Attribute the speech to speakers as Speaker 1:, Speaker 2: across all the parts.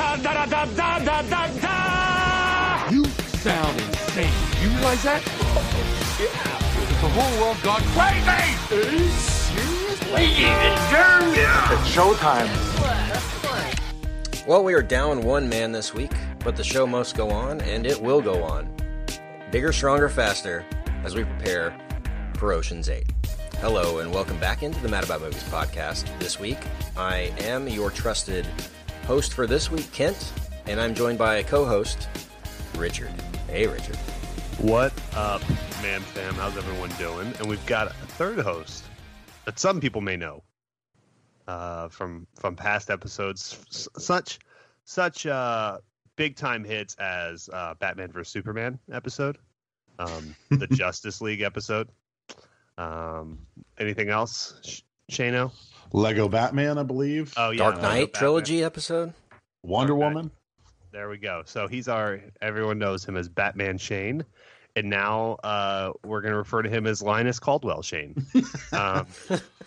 Speaker 1: da da da da da da da. You sound insane. You realize that? Yeah. The whole world gone crazy. Seriously? It's showtime.
Speaker 2: Well, we are down one man this week, but the show must go on, and it will go on. Bigger, stronger, faster as we prepare for Ocean's 8. Hello, and welcome back into the Mad About Movies podcast. This week, I am your trusted host for this week, Kent, and I'm joined by a co host, Richard. Hey, Richard.
Speaker 3: What up, man fam? How's everyone doing? And we've got a third host that some people may know uh, from from past episodes, such such uh, big time hits as uh, Batman vs Superman episode, um, the Justice League episode. Um, anything else, Sh- Shano?
Speaker 4: Lego Batman, I believe.
Speaker 3: Oh yeah,
Speaker 2: Dark
Speaker 3: Lego
Speaker 2: Knight
Speaker 3: Batman.
Speaker 2: trilogy episode?
Speaker 4: Wonder
Speaker 3: Dark Knight.
Speaker 4: Woman.
Speaker 3: There we go. So he's our everyone knows him as Batman Shane, and now uh, we're going to refer to him as Linus Caldwell Shane. um,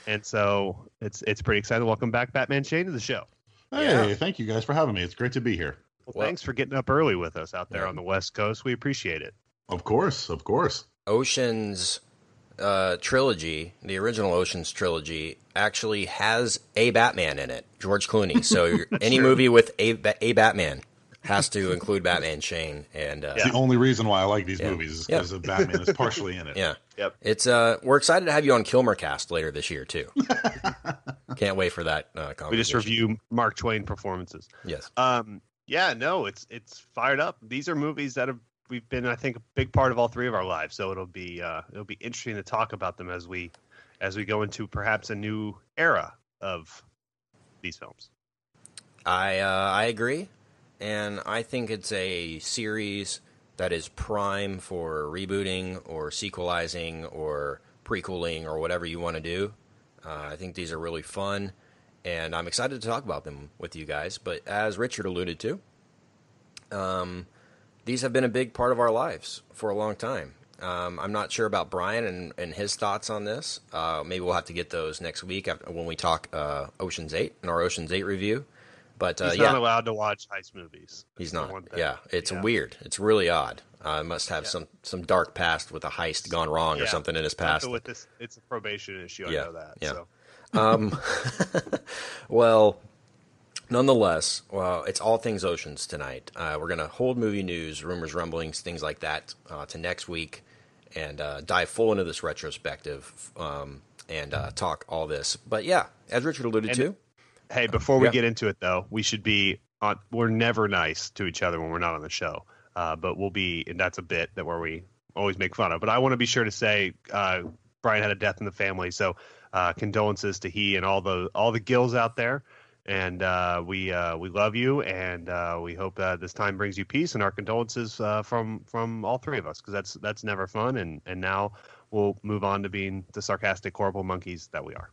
Speaker 3: and so it's it's pretty exciting. Welcome back, Batman Shane, to the show.
Speaker 4: Hey,
Speaker 2: Yeah.
Speaker 4: thank you guys for having me. It's great to be here.
Speaker 3: Well,
Speaker 2: Well-
Speaker 3: thanks for getting up early with us out there
Speaker 2: Yeah.
Speaker 3: on the West Coast. We appreciate it.
Speaker 4: Of course, of course.
Speaker 2: Ocean's uh, trilogy, the original Ocean's trilogy, actually has a Batman in it, George Clooney. So any movie with a, a Batman has to include Batman Shane. And uh,
Speaker 4: It's the only reason why I like these
Speaker 2: Yeah.
Speaker 4: movies is
Speaker 2: Yeah.
Speaker 4: because Batman is partially in it.
Speaker 2: yeah.
Speaker 3: Yep.
Speaker 2: It's uh, we're excited to have you on Kilmercast later this year too. Can't wait for that. Uh,
Speaker 3: We just review Mark Twain performances.
Speaker 2: Yes.
Speaker 3: Um, yeah, no, it's it's fired up. These are movies that have we've been, I think, a big part of all three of our lives. So it'll be uh, it'll be interesting to talk about them as we as we go into perhaps a new era of these films.
Speaker 2: I uh, I agree, and I think it's a series that is prime for rebooting or sequelizing or prequeling or whatever you want to do. Uh, I think these are really fun, and I'm excited to talk about them with you guys. But as Richard alluded to, um, these have been a big part of our lives for a long time. Um, I'm not sure about Brian and, and his thoughts on this. Uh, maybe we'll have to get those next week after, when we talk uh, Ocean's Eight in our Ocean's Eight review. But uh,
Speaker 3: He's
Speaker 2: yeah,
Speaker 3: not allowed to watch heist movies.
Speaker 2: he's
Speaker 3: That's
Speaker 2: not. Yeah, it's
Speaker 3: Yeah.
Speaker 2: weird. It's really odd. Uh, must have
Speaker 3: Yeah.
Speaker 2: some some dark past with a heist gone wrong or something in his past.
Speaker 3: with this, it's a probation issue. I
Speaker 2: Yeah,
Speaker 3: know that.
Speaker 2: yeah.
Speaker 3: So.
Speaker 2: Um, well, nonetheless, well, it's all things oceans tonight. Uh, we're gonna hold movie news, rumors, rumblings, things like that uh, to next week, and uh, dive full into this retrospective um, and uh, talk all this. But yeah, as Richard alluded
Speaker 3: And-
Speaker 2: to,
Speaker 3: Hey, before we
Speaker 2: Yeah.
Speaker 3: get into it, though, we should be on. We're never nice to each other when we're not on the show, uh, but we'll be, and that's a bit that where we always make fun of. But I want to be sure to say, uh, Brian had a death in the family, so uh, condolences to he and all the all the gills out there. And uh, we uh, we love you, and uh, we hope uh, this time brings you peace. And our condolences uh, from from all three of us, because that's that's never fun. And and now we'll move on to being the sarcastic, horrible monkeys that we are.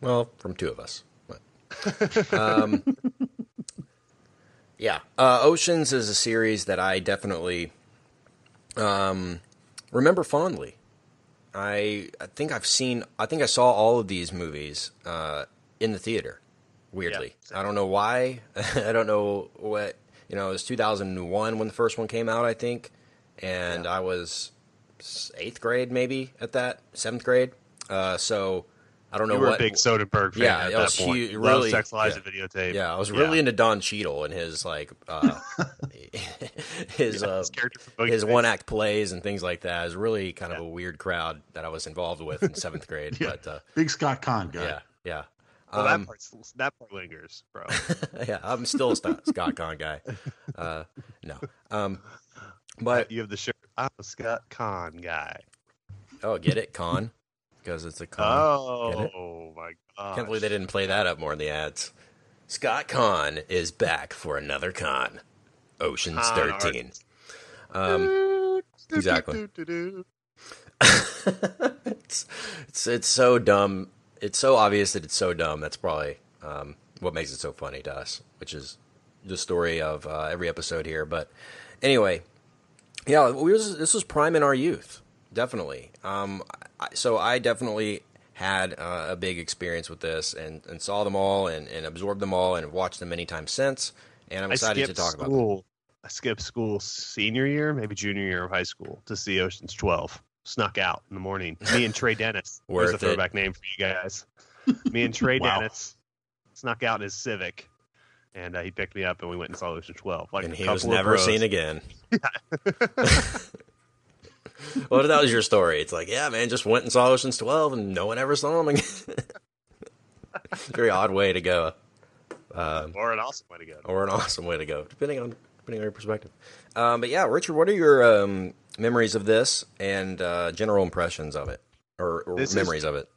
Speaker 2: Well, from two of us. But, um, yeah, uh, Oceans is a series that I definitely um, remember fondly. I I think I've seen. I think I saw all of these movies uh, in the theater. Weirdly,
Speaker 3: Yeah.
Speaker 2: I don't know why. I don't know what you know. It was 2001 when the first one came out, I think, and I was eighth grade, maybe at that seventh grade. Uh, so I don't know
Speaker 3: You were
Speaker 2: what.
Speaker 3: a big Soderbergh fan
Speaker 2: Yeah,
Speaker 3: at
Speaker 2: I
Speaker 3: that
Speaker 2: was
Speaker 3: point.
Speaker 2: huge-
Speaker 3: Love
Speaker 2: really-
Speaker 3: Sex Lies
Speaker 2: yeah.
Speaker 3: and videotape.
Speaker 2: Yeah, I was really into Don Cheadle and his like uh, his
Speaker 3: Yeah,
Speaker 2: uh,
Speaker 3: his character
Speaker 2: his one act plays and things like that. It was really kind of a weird crowd that I was involved with in seventh grade.
Speaker 4: Yeah.
Speaker 2: But uh,
Speaker 4: Big Scott Caan guy.
Speaker 2: yeah, yeah,
Speaker 3: Well,
Speaker 2: Um,
Speaker 3: that part's that part lingers, bro.
Speaker 2: yeah. I'm still a Scott, Scott Caan guy. Uh, no, um, but
Speaker 3: you have the shirt. I'm a Scott Caan guy.
Speaker 2: oh, get it, Con, because it's a con.
Speaker 3: Oh my god!
Speaker 2: Can't believe they didn't play that up more in the ads. Scott Caan is back for another con. Ocean's
Speaker 3: Con
Speaker 2: 13. Um, exactly. it's, it's it's so dumb. It's so obvious that it's so dumb. That's probably um, what makes it so funny to us, which is the story of uh, every episode here. But anyway, yeah, we was, this was prime in our youth, definitely. Um, I, so I definitely had uh, a big experience with this and, and saw them all and, and absorbed them all and watched them many times since. and I'm excited to talk about them.
Speaker 3: I skipped school senior year, maybe junior year of high school to see Ocean's Twelve. Snuck out in the morning. Me and Trey Dennis.
Speaker 2: Worth
Speaker 3: a
Speaker 2: it.
Speaker 3: throwback name for you guys. Me and Trey
Speaker 4: Wow.
Speaker 3: Dennis snuck out in his Civic, and uh, he picked me up, and we went and saw Ocean's Twelve. Like
Speaker 2: and he was never
Speaker 3: bros.
Speaker 2: seen again. well, if that was your story. It's like, yeah, man, just went and saw Ocean's Twelve, and no one ever saw him again. Very odd way to go, um,
Speaker 3: or an awesome way to go.
Speaker 2: or an awesome way to go, depending on depending on your perspective. Um, but yeah, Richard, what are your um, memories of this and uh, general impressions of it, or, or
Speaker 3: This is-
Speaker 2: memories of it?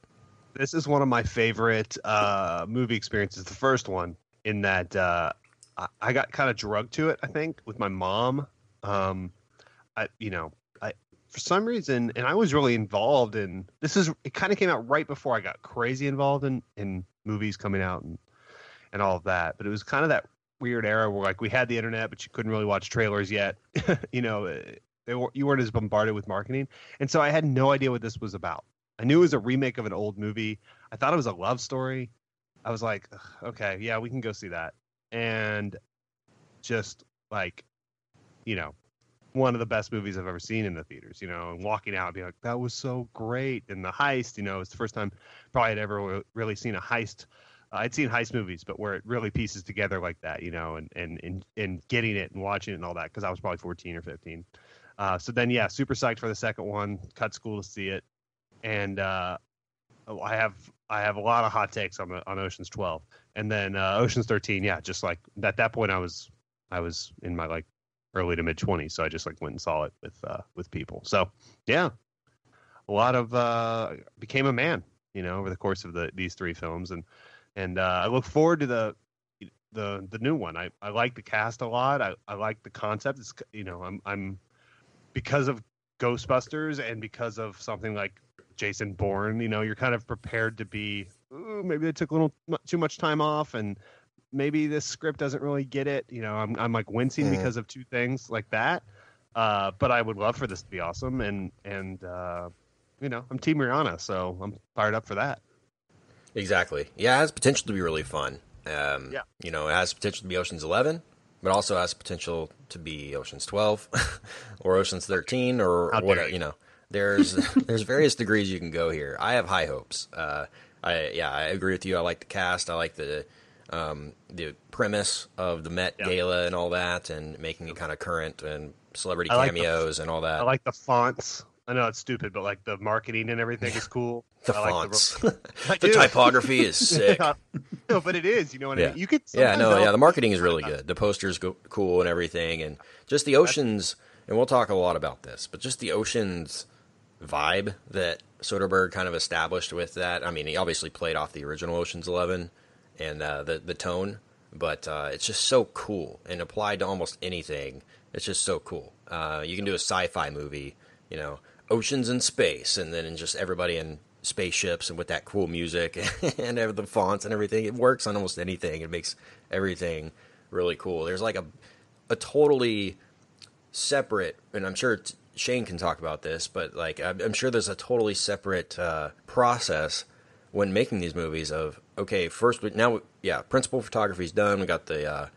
Speaker 3: this is one of my favorite uh, movie experiences. The first one, in that uh, I, I got kind of drugged to it. I think with my mom. Um, I, you know, I for some reason, and I was really involved in. This is it. Kind of came out right before I got crazy involved in in movies coming out and and all of that. But it was kind of that weird era where like we had the internet, but you couldn't really watch trailers yet. you know, eh, they were, you weren't as bombarded with marketing, and so I had no idea what this was about. I knew it was a remake of an old movie. I thought it was a love story. I was like, okay, yeah, we can go see that. And just like, you know, one of the best movies I've ever seen in the theaters, you know, and walking out being like, that was so great. And the heist, you know, it's the first time probably I'd ever really seen a heist. Uh, I'd seen heist movies, but where it really pieces together like that, you know, and and and, and getting it and watching it and all that, because I was probably 14 or 15. Uh, so then, yeah, super psyched for the second one. Cut school to see it, and uh, oh, I have I have a lot of hot takes on on Ocean's 12, and then uh, Ocean's 13. Yeah, just like at that point, I was I was in my like early to mid 20s, so I just like went and saw it with uh, with people. So yeah, a lot of uh, became a man, you know, over the course of the these three films, and and uh, I look forward to the the the new one. I, I like the cast a lot. I, I like the concept. It's you know I'm I'm because of Ghostbusters and because of something like Jason Bourne. You know you're kind of prepared to be. Ooh, maybe they took a little too much time off and. Maybe this script doesn't really get it. You know, I'm I'm like wincing
Speaker 2: Mhm.
Speaker 3: because of two things like that. Uh, but I would love for this to be awesome, and and uh, you know, I'm Team Rihanna, so I'm fired up for that.
Speaker 2: Exactly. Yeah, it has potential to be really fun. Um,
Speaker 3: Yeah.
Speaker 2: You know, it has potential to be Ocean's Eleven, but also has potential to be Ocean's Twelve or Ocean's Thirteen or
Speaker 3: How dare
Speaker 2: whatever.
Speaker 3: you.
Speaker 2: You know, there's there's various degrees you can go here. I have high hopes. Uh, I yeah, I agree with you. I like the cast. I like the um, the premise of the Met
Speaker 3: Yeah.
Speaker 2: Gala and all that, and making it kind of current and celebrity
Speaker 3: I like the-
Speaker 2: cameos and all that.
Speaker 3: I like the fonts. I know it's stupid, but like the marketing and everything is cool.
Speaker 2: the
Speaker 3: I like
Speaker 2: fonts.
Speaker 3: I
Speaker 2: the
Speaker 3: do.
Speaker 2: typography is sick.
Speaker 3: no, but it is. You know what I mean? You could.
Speaker 2: Yeah, no, yeah, the marketing is really good. The posters go cool and everything, and just the oceans. And we'll talk a lot about this, but just the oceans vibe that Soderbergh kind of established with that. I mean, he obviously played off the original Ocean's Eleven and uh, the the tone, but uh, it's just so cool and applied to almost anything. It's just so cool. Uh, you can do a sci-fi movie, you know, oceans and space, and then just everybody in spaceships and with that cool music and the fonts and everything. It works on almost anything. It makes everything really cool. There's like a a totally separate, and I'm sure Shane can talk about this, but like I'm, I'm sure there's a totally separate uh, process when making these movies. Of okay, first we, now yeah, principal photography's done. We got the uh,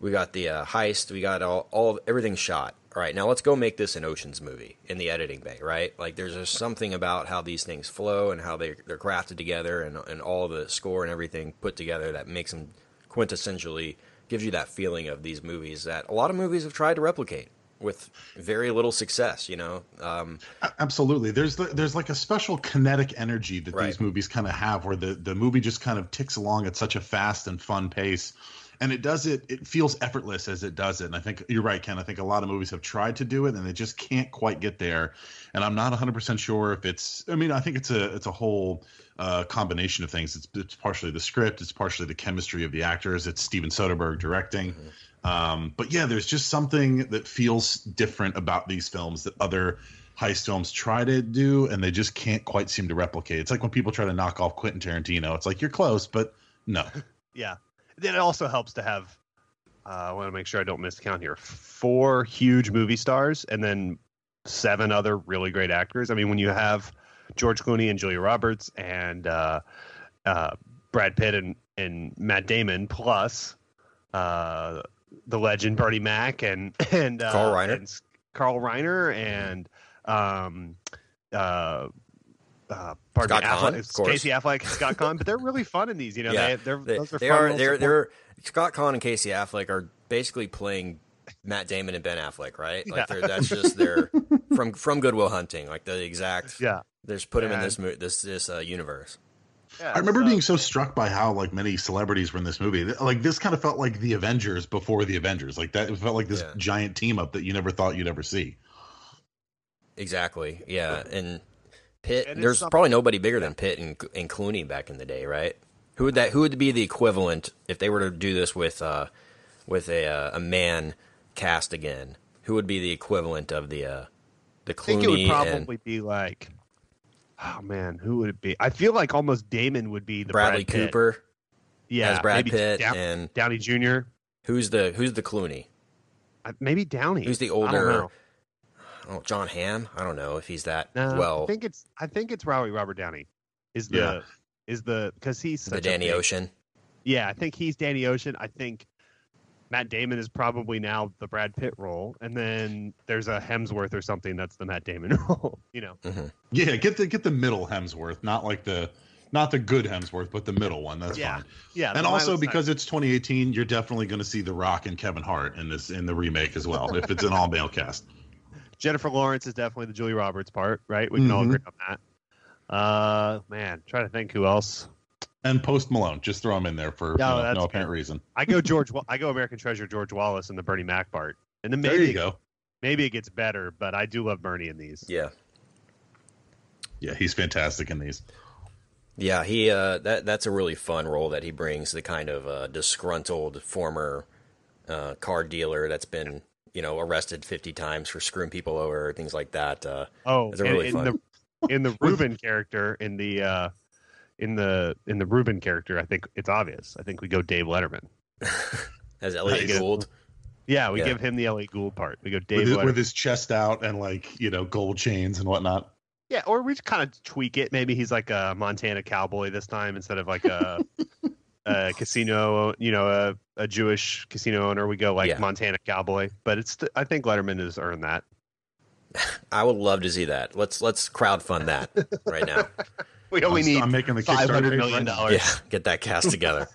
Speaker 2: we got the uh, heist. We got all all everything shot. All right, now let's go make this an oceans movie in the editing bay. Right, like there's just something about how these things flow and how they they're crafted together and and all the score and everything put together that makes them quintessentially gives you that feeling of these movies that a lot of movies have tried to replicate with very little success. You know, um,
Speaker 4: Absolutely. There's the, there's like a special kinetic energy that
Speaker 2: Right.
Speaker 4: these movies kind of have, where the the movie just kind of ticks along at such a fast and fun pace, and it does it. It feels effortless as it does it. And I think you're right, Ken. I think a lot of movies have tried to do it, and they just can't quite get there. And I'm not 100 percent sure if it's. I mean, I think it's a it's a whole uh, combination of things. It's, it's partially the script, it's partially the chemistry of the actors, it's Steven Soderbergh directing. Um, but yeah, there's just something that feels different about these films that other heist films try to do, and they just can't quite seem to replicate. It's like when people try to knock off Quentin Tarantino. It's like you're close, but no.
Speaker 3: Yeah. It also helps to have. Uh, I want to make sure I don't miscount here. Four huge movie stars, and then seven other really great actors. I mean, when you have George Clooney and Julia Roberts and uh, uh, Brad Pitt and, and Matt Damon, plus uh, the legend Bernie Mac and and uh,
Speaker 2: Carl Reiner.
Speaker 3: and Carl Reiner and um uh. Pardon
Speaker 2: Scott
Speaker 3: me,
Speaker 2: Caan,
Speaker 3: Affleck,
Speaker 2: of course.
Speaker 3: Casey Affleck, Scott Caan, but they're really fun in these. You know,
Speaker 2: yeah,
Speaker 3: they, they're
Speaker 2: they,
Speaker 3: those are
Speaker 2: they
Speaker 3: fun
Speaker 2: are. They're, they're Scott Caan and Casey Affleck are basically playing Matt Damon and Ben Affleck, right? Like
Speaker 3: Yeah.
Speaker 2: they're, that's just their from from Goodwill Hunting, like the exact.
Speaker 3: yeah.
Speaker 2: They just put him in this mo- this this uh, universe.
Speaker 3: yeah
Speaker 4: I remember
Speaker 3: so-
Speaker 4: being so struck by how like many celebrities were in this movie. Like this kind of felt like the Avengers before the Avengers. Like that it felt like this
Speaker 2: Yeah.
Speaker 4: giant team up that you never thought you'd ever see.
Speaker 2: Exactly. Yeah, and Pitt.
Speaker 3: And
Speaker 2: there's probably nobody bigger than Pitt and, and Clooney back in the day, right? Who would that? Who would be the equivalent if they were to do this with uh, with a uh, a man cast again? Who would be the equivalent of the uh, the Clooney?
Speaker 3: I think it would probably
Speaker 2: and
Speaker 3: be like, oh man, who would it be? I feel like almost Damon would be the
Speaker 2: Bradley
Speaker 3: Brad.
Speaker 2: Cooper
Speaker 3: yeah,
Speaker 2: as Brad Pitt
Speaker 3: Dow-
Speaker 2: and
Speaker 3: Downey Jr.
Speaker 2: who's the who's the Clooney?
Speaker 3: Uh, Maybe Downey.
Speaker 2: Who's the
Speaker 3: I don't
Speaker 2: older?
Speaker 3: Know.
Speaker 2: Oh, John Hamm. I don't know if he's that
Speaker 3: No,
Speaker 2: well.
Speaker 3: I think it's I think it's Robert Robert Downey. Is the
Speaker 4: Yeah.
Speaker 3: is the because he's
Speaker 2: the
Speaker 3: such a
Speaker 2: Danny
Speaker 3: big-
Speaker 2: Ocean.
Speaker 3: Yeah, I think he's Danny Ocean. I think Matt Damon is probably now the Brad Pitt role, and then there's a Hemsworth or something that's the Matt Damon role. You know, mm-hmm.
Speaker 4: Yeah, get the get the middle Hemsworth, not like the not the good Hemsworth, but the middle one. That's
Speaker 3: Yeah.
Speaker 4: fine.
Speaker 3: yeah.
Speaker 4: And also
Speaker 3: Miley
Speaker 4: because it's 2018, you're definitely going to see The Rock and Kevin Hart in this in the remake as well. if it's an all male cast.
Speaker 3: Cyrus. Jennifer Lawrence is definitely the Julie Roberts part, right? We can all
Speaker 4: Mhm.
Speaker 3: agree on that. Uh, man, trying to think who else.
Speaker 4: And Post Malone, just throw him in there for
Speaker 3: No,
Speaker 4: you know,
Speaker 3: that's
Speaker 4: no
Speaker 3: good.
Speaker 4: apparent reason.
Speaker 3: I go George. I go American Treasure George Wallace and the Bernie Mac part, and then
Speaker 4: There
Speaker 3: maybe
Speaker 4: you go.
Speaker 3: maybe it gets better, but I do love Bernie in these.
Speaker 2: Yeah.
Speaker 4: Yeah, he's fantastic in these.
Speaker 2: Yeah, he uh, that that's a really fun role that he brings. The kind of uh, disgruntled former uh, car dealer that's been you know arrested fifty times for screwing people over, things like that. Uh,
Speaker 3: Oh, and
Speaker 2: really
Speaker 3: in
Speaker 2: fun.
Speaker 3: the in the Reuben character in the uh, in the in the Reuben character, I think it's obvious. I think we go Dave Letterman.
Speaker 2: as
Speaker 3: Elliott
Speaker 2: Gould,
Speaker 3: Yeah, we
Speaker 2: Yeah.
Speaker 3: give him the Elliott Gould part. We go
Speaker 4: With
Speaker 3: Dave
Speaker 4: his, with his chest out and like, you know, gold chains and whatnot.
Speaker 3: yeah, or we just kind of tweak it. Maybe he's like a Montana cowboy this time instead of like a, a casino, you know, a, a Jewish casino owner. We go like
Speaker 2: Yeah.
Speaker 3: Montana cowboy. But it's I think Letterman has earned that.
Speaker 2: I would love to see that. Let's let's crowdfund that right now.
Speaker 3: We only
Speaker 4: I'm,
Speaker 3: need
Speaker 4: I'm making the
Speaker 3: five
Speaker 4: Kickstarter
Speaker 3: hundred
Speaker 4: page
Speaker 3: million
Speaker 4: right now.
Speaker 3: dollars.
Speaker 2: Yeah, get that cast together.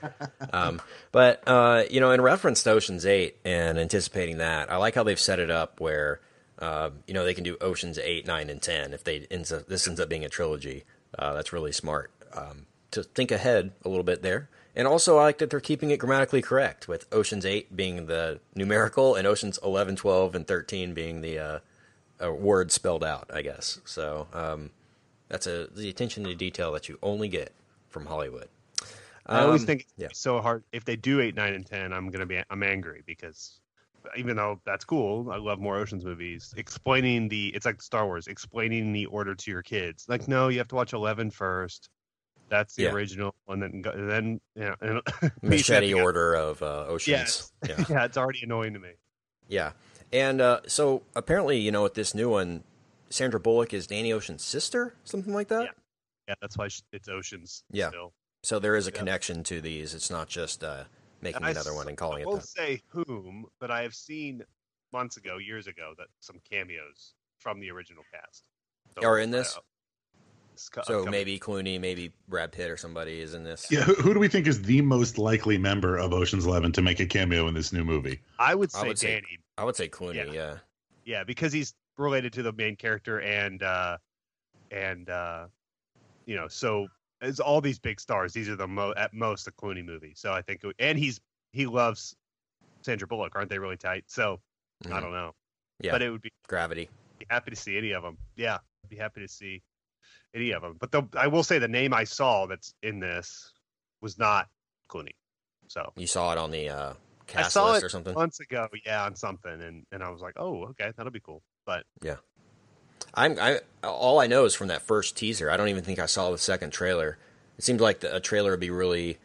Speaker 2: Um, but uh, you know, in reference to Ocean's Eight and anticipating that, I like how they've set it up where uh, you know they can do Ocean's Eight, Nine, and Ten if they ends up, this ends up being a trilogy. Uh, that's really smart um, to think ahead a little bit there. And also, I like that they're keeping it grammatically correct with Ocean's Eight being the numerical and Ocean's 11, 12, and 13 being the uh, a word spelled out, I guess. So um, that's a the attention to detail that you only get from Hollywood.
Speaker 3: I always
Speaker 2: Um,
Speaker 3: think it's
Speaker 2: yeah.
Speaker 3: so hard. If they do eight, nine, and ten, I'm gonna be I'm angry because even though that's cool, I love more Ocean's movies. Explaining the it's like Star Wars, explaining the order to your kids. Like, no, you have to watch 11 first. That's the
Speaker 2: Yeah.
Speaker 3: original, one. then and then you know, and
Speaker 2: machete
Speaker 3: Yeah.
Speaker 2: order of uh, oceans. Yeah.
Speaker 3: Yeah, it's already annoying to me.
Speaker 2: yeah. And uh, so apparently, you know, with this new one, Sandra Bullock is Danny Ocean's sister, something like that.
Speaker 3: Yeah. Yeah, that's why it's Oceans.
Speaker 2: Yeah.
Speaker 3: Still.
Speaker 2: So there is a
Speaker 3: Yeah.
Speaker 2: connection to these. It's not just uh, making
Speaker 3: I
Speaker 2: another
Speaker 3: s-
Speaker 2: one and calling
Speaker 3: I
Speaker 2: it
Speaker 3: won't
Speaker 2: that.
Speaker 3: say whom, but I have seen months ago, years ago, that some cameos from the original cast So
Speaker 2: Are in this?
Speaker 3: find out. It's co-
Speaker 2: So
Speaker 3: upcoming.
Speaker 2: maybe Clooney, maybe Brad Pitt or somebody is in this.
Speaker 4: Yeah, who, who do we think is the most likely member of Ocean's Eleven to make a cameo in this new movie?
Speaker 3: I would
Speaker 2: I
Speaker 3: say
Speaker 2: would say-
Speaker 3: Danny.
Speaker 2: I would say Clooney.
Speaker 3: Yeah.
Speaker 2: Yeah.
Speaker 3: Yeah, because he's related to the main character and uh and uh you know, so as all these big stars, these are the mo at most a Clooney movie. So I think it- and he's he loves Sandra Bullock, aren't they really tight? So I
Speaker 2: Mhm.
Speaker 3: don't know.
Speaker 2: Yeah.
Speaker 3: But it would be
Speaker 2: Gravity.
Speaker 3: be happy to see any of them. Yeah, be happy to see any of them. But the, I will say the name I saw that's in this was not Clooney. So
Speaker 2: You saw it on the uh,
Speaker 3: I
Speaker 2: cast
Speaker 3: saw
Speaker 2: list
Speaker 3: it
Speaker 2: or something.
Speaker 3: months ago, yeah, on something, and and I was like, oh, okay, that'll be cool. But yeah,
Speaker 2: I'm I all I know is from that first teaser. I don't even think I saw the second trailer. It seems like the, a trailer would be really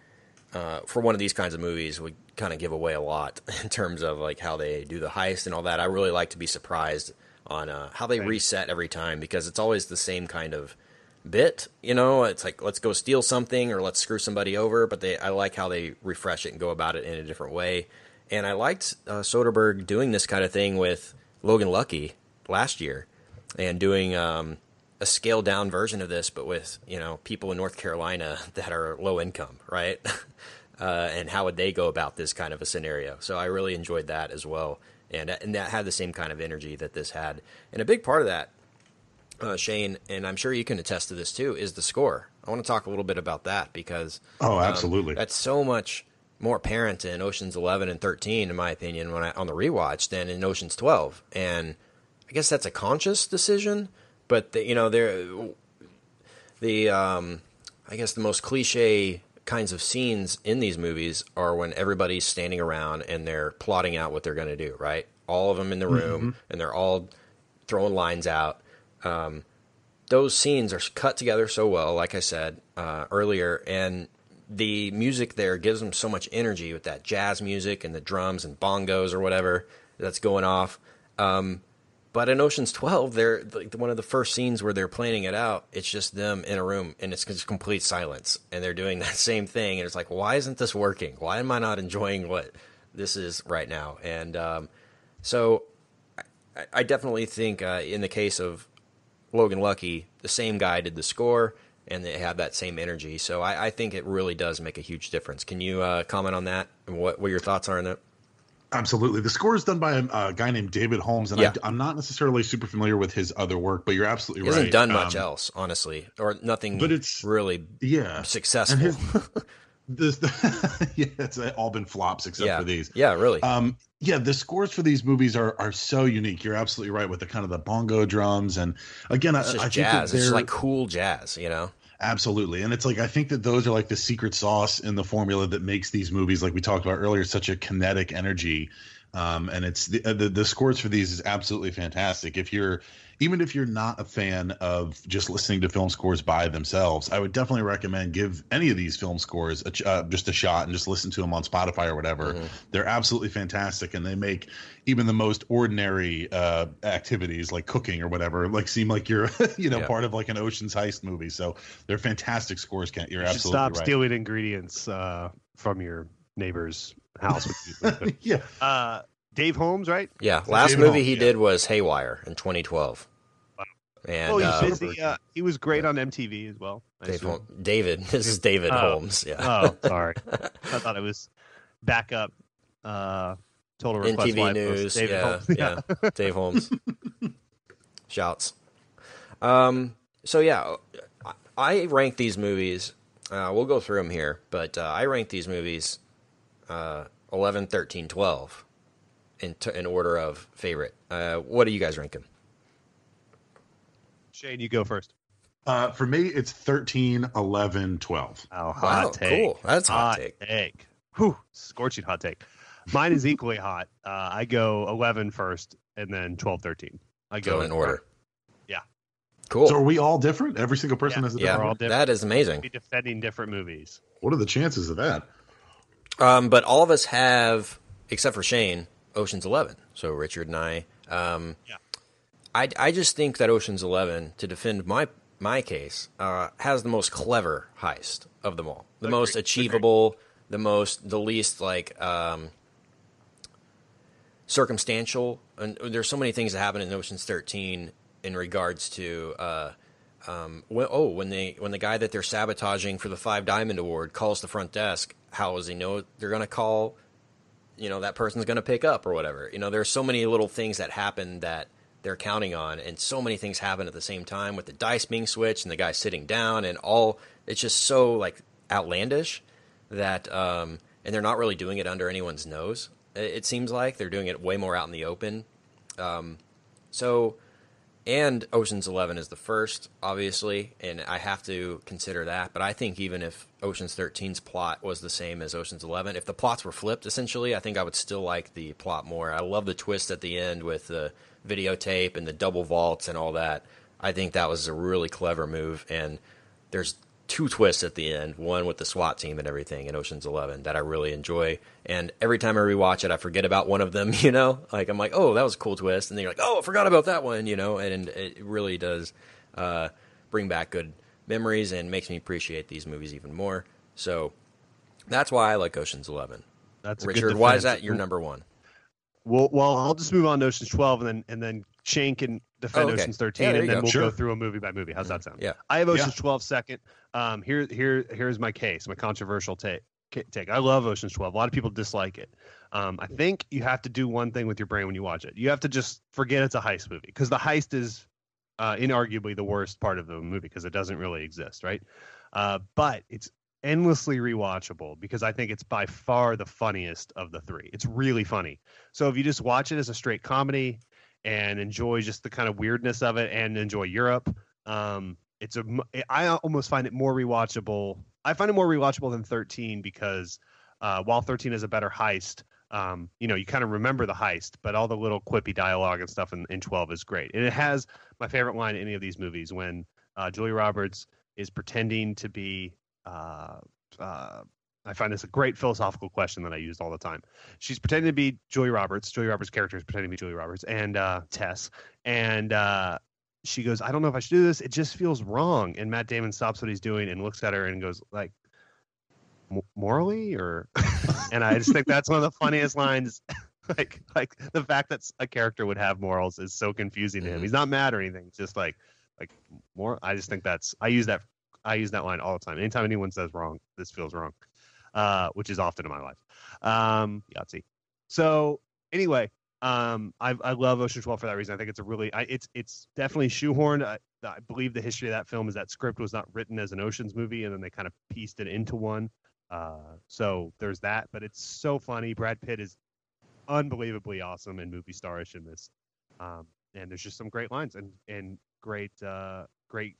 Speaker 2: uh, for one of these kinds of movies would kind of give away a lot in terms of like how they do the heist and all that. I really like to be surprised on uh, how they
Speaker 3: Same.
Speaker 2: reset every time because it's always the same kind of bit. You know, it's like let's go steal something or let's screw somebody over. But they I like how they refresh it and go about it in a different way. and I liked uh, Soderbergh doing this kind of thing with Logan Lucky last year, and doing um, a scaled down version of this, but with you know people in North Carolina that are low income, right? uh, and how would they go about this kind of a scenario? So I really enjoyed that as well, and and that had the same kind of energy that this had. And a big part of that, uh, Shane, and I'm sure you can attest to this too, is the score. I want to talk a little bit about that because
Speaker 4: Oh,
Speaker 2: um,
Speaker 4: absolutely.
Speaker 2: that's so much more apparent in Ocean's 11 and 13, in my opinion, when I on the rewatch than in Ocean's 12. And I guess that's a conscious decision, but the, you know, there the um, I guess the most cliche kinds of scenes in these movies are when everybody's standing around and they're plotting out what they're going to do, right? All of them in the room and they're all throwing lines out. Um, those scenes are cut together so well, like I said uh, earlier, and the music there gives them so much energy with that jazz music and the drums and bongos or whatever that's going off. Um, but in Ocean's Twelve, they're like one of the first scenes where they're planning it out. It's just them in a room, and it's just complete silence, and they're doing that same thing. And it's like, why isn't this working? Why am I not enjoying what this is right now? And um, so, I, definitely think uh, in the case of Logan Lucky, the same guy did the score, and they have that same energy. So I, I think it really does make a huge difference. Can you uh, comment on that? And what what your thoughts are on that?
Speaker 4: Absolutely. The score is done by a, a guy named David Holmes, and
Speaker 2: Yeah.
Speaker 4: I, am not necessarily super familiar with his other work, but you're absolutely right.
Speaker 2: He
Speaker 4: right.
Speaker 2: hasn't done much
Speaker 4: Um,
Speaker 2: else, honestly, or nothing.
Speaker 4: but it's-
Speaker 2: really
Speaker 4: Yeah.
Speaker 2: successful.
Speaker 4: His, this, yeah, it's all been flops except
Speaker 2: yeah,
Speaker 4: for these.
Speaker 2: yeah, really.
Speaker 4: Um, yeah, the scores for these movies are are so unique. You're absolutely right with the kind of the bongo drums, and again, I,
Speaker 2: it's just
Speaker 4: I think
Speaker 2: jazz. It's like cool jazz, you know.
Speaker 4: Absolutely. And it's like I think that those are like the secret sauce in the formula that makes these movies like we talked about earlier such a kinetic energy. Um, and it's the, the the scores for these is absolutely fantastic. If you're even if you're not a fan of just listening to film scores by themselves, I would definitely recommend give any of these film scores a, uh, just a shot and just listen to them on Spotify or whatever. They're absolutely fantastic, and they make even the most ordinary uh, activities like cooking or whatever like seem like you're you know
Speaker 2: Yeah.
Speaker 4: part of like an Ocean's Heist movie. So they're fantastic scores. Kent, you're
Speaker 5: You
Speaker 4: absolutely
Speaker 5: stop
Speaker 4: right.
Speaker 5: stealing ingredients uh, from your neighbor's house.
Speaker 4: yeah,
Speaker 5: uh, Dave Holmes, right?
Speaker 2: Yeah, last
Speaker 4: David
Speaker 2: movie
Speaker 4: Holmes,
Speaker 2: he
Speaker 4: yeah.
Speaker 2: did was Haywire in 2012. And
Speaker 5: oh, he's
Speaker 2: uh,
Speaker 5: busy. Uh, he was great on MTV as well.
Speaker 2: Dave. Hol- David, this is David
Speaker 5: Oh.
Speaker 2: Holmes. Yeah,
Speaker 5: Oh, sorry. I thought it was backup. Uh, Total Request
Speaker 2: MTV
Speaker 5: Live
Speaker 2: News.
Speaker 5: David
Speaker 2: yeah,
Speaker 5: Holmes.
Speaker 2: yeah, Dave Holmes. Shouts. Um. So yeah, I- I rank these movies. Uh, we'll go through them here, but uh, I rank these movies uh, 11, 13, 12 in, t- in order of favorite. Uh, what are you guys ranking?
Speaker 5: Shane, you go first.
Speaker 4: uh, for me it's 13, 11, 12.
Speaker 5: Oh, hot
Speaker 2: Wow,
Speaker 5: take.
Speaker 2: cool. That's a hot take.
Speaker 5: take. Whew, scorching hot take. Mine is equally hot. Uh, I go 11 first and then 12, 13. I go
Speaker 2: Go in order.
Speaker 5: Yeah.
Speaker 2: Cool.
Speaker 4: So are we all different? Every single person
Speaker 5: Yeah.
Speaker 4: has a
Speaker 2: yeah,
Speaker 4: different.
Speaker 5: We're all different.
Speaker 2: that is amazing.
Speaker 5: Be defending different movies.
Speaker 4: What are the chances of that?
Speaker 2: Um, but all of us have, except for Shane, Ocean's Eleven. So Richard and I. Um,
Speaker 5: Yeah.
Speaker 2: I, I just think that Ocean's Eleven, to defend my my case, uh, has the most clever heist of them all. The
Speaker 5: Agreed.
Speaker 2: most achievable, the most, the least like um, circumstantial. And there's so many things that happen in Ocean's Thirteen in regards to. Uh, um, when, oh, when they when the guy that they're sabotaging for the Five Diamond Award calls the front desk, how does he know they're going to call? You know that person's going to pick up or whatever. You know, there's so many little things that happen that they're counting on, and so many things happen at the same time with the dice being switched and the guy sitting down, and all. It's just so like outlandish that, um, and they're not really doing it under anyone's nose. It, it seems like they're doing it way more out in the open. Um, so and Ocean's Eleven is the first, obviously, and I have to consider that. But I think even if Ocean's 13's plot was the same as Ocean's Eleven, if the plots were flipped, essentially, I think I would still like the plot more. I love the twist at the end with the videotape and the double vaults and all that. I think that was a really clever move, and there's two twists at the end, one with the SWAT team and everything in Ocean's 11 that I really enjoy. And every time I rewatch it, I forget about one of them, you know? Like I'm like, "Oh, that was a cool twist." And then you're like, "Oh, I forgot about that one," you know? And it really does uh, bring back good memories and makes me appreciate these movies even more. So that's why I like Ocean's 11.
Speaker 3: That's a good
Speaker 2: Richard, why is that your number one?
Speaker 3: Well, well, I'll just move on to Ocean's Twelve, and then and then Shane and defend
Speaker 2: Oh, okay.
Speaker 3: Ocean's Thirteen,
Speaker 2: Yeah,
Speaker 3: and then
Speaker 2: go.
Speaker 3: we'll
Speaker 4: Sure.
Speaker 3: go through a movie by movie. How's that sound?
Speaker 2: Yeah.
Speaker 3: I have
Speaker 4: Yeah.
Speaker 3: Ocean's 12 second. Um, here, here, here's my case, my controversial take. Take. I love Ocean's 12. A lot of people dislike it. Um, I think you have to do one thing with your brain when you watch it. You have to just forget it's a heist movie because the heist is uh, inarguably the worst part of the movie because it doesn't really exist, right? Uh, but it's endlessly rewatchable because I think it's by far the funniest of the three. It's really funny. So if you just watch it as a straight comedy and enjoy just the kind of weirdness of it and enjoy Europe, um, it's a I almost find it more rewatchable. I find it more rewatchable than 13 because uh, while 13 is a better heist, um, you know, you kind of remember the heist, but all the little quippy dialogue and stuff in, in 12 is great. And it has my favorite line in any of these movies when uh, Julie Roberts is pretending to be. Uh, uh, I find this a great philosophical question that I used all the time. She's pretending to be Julie Roberts. Julie Roberts' character is pretending to be Julie Roberts and uh, Tess. And uh, she goes, I don't know if I should do this. It just feels wrong. And Matt Damon stops what he's doing and looks at her and goes, like, morally or and i just think that's one of the funniest lines like like the fact that a character would have morals is so confusing to him
Speaker 2: Mhm.
Speaker 3: he's not mad or anything it's just like like more i just think that's i use that i use that line all the time anytime anyone says wrong this feels wrong uh which is often in my life. Um yahtzee. So anyway um i i love Ocean's 12 for that reason. I think it's a really I, it's it's definitely shoehorned. I, I believe the history of that film is that script was not written as an oceans movie and then they kind of pieced it into one. Uh, so there's that, but it's so funny. Brad Pitt is unbelievably awesome and movie starish in this, um, and there's just some great lines and and great uh, great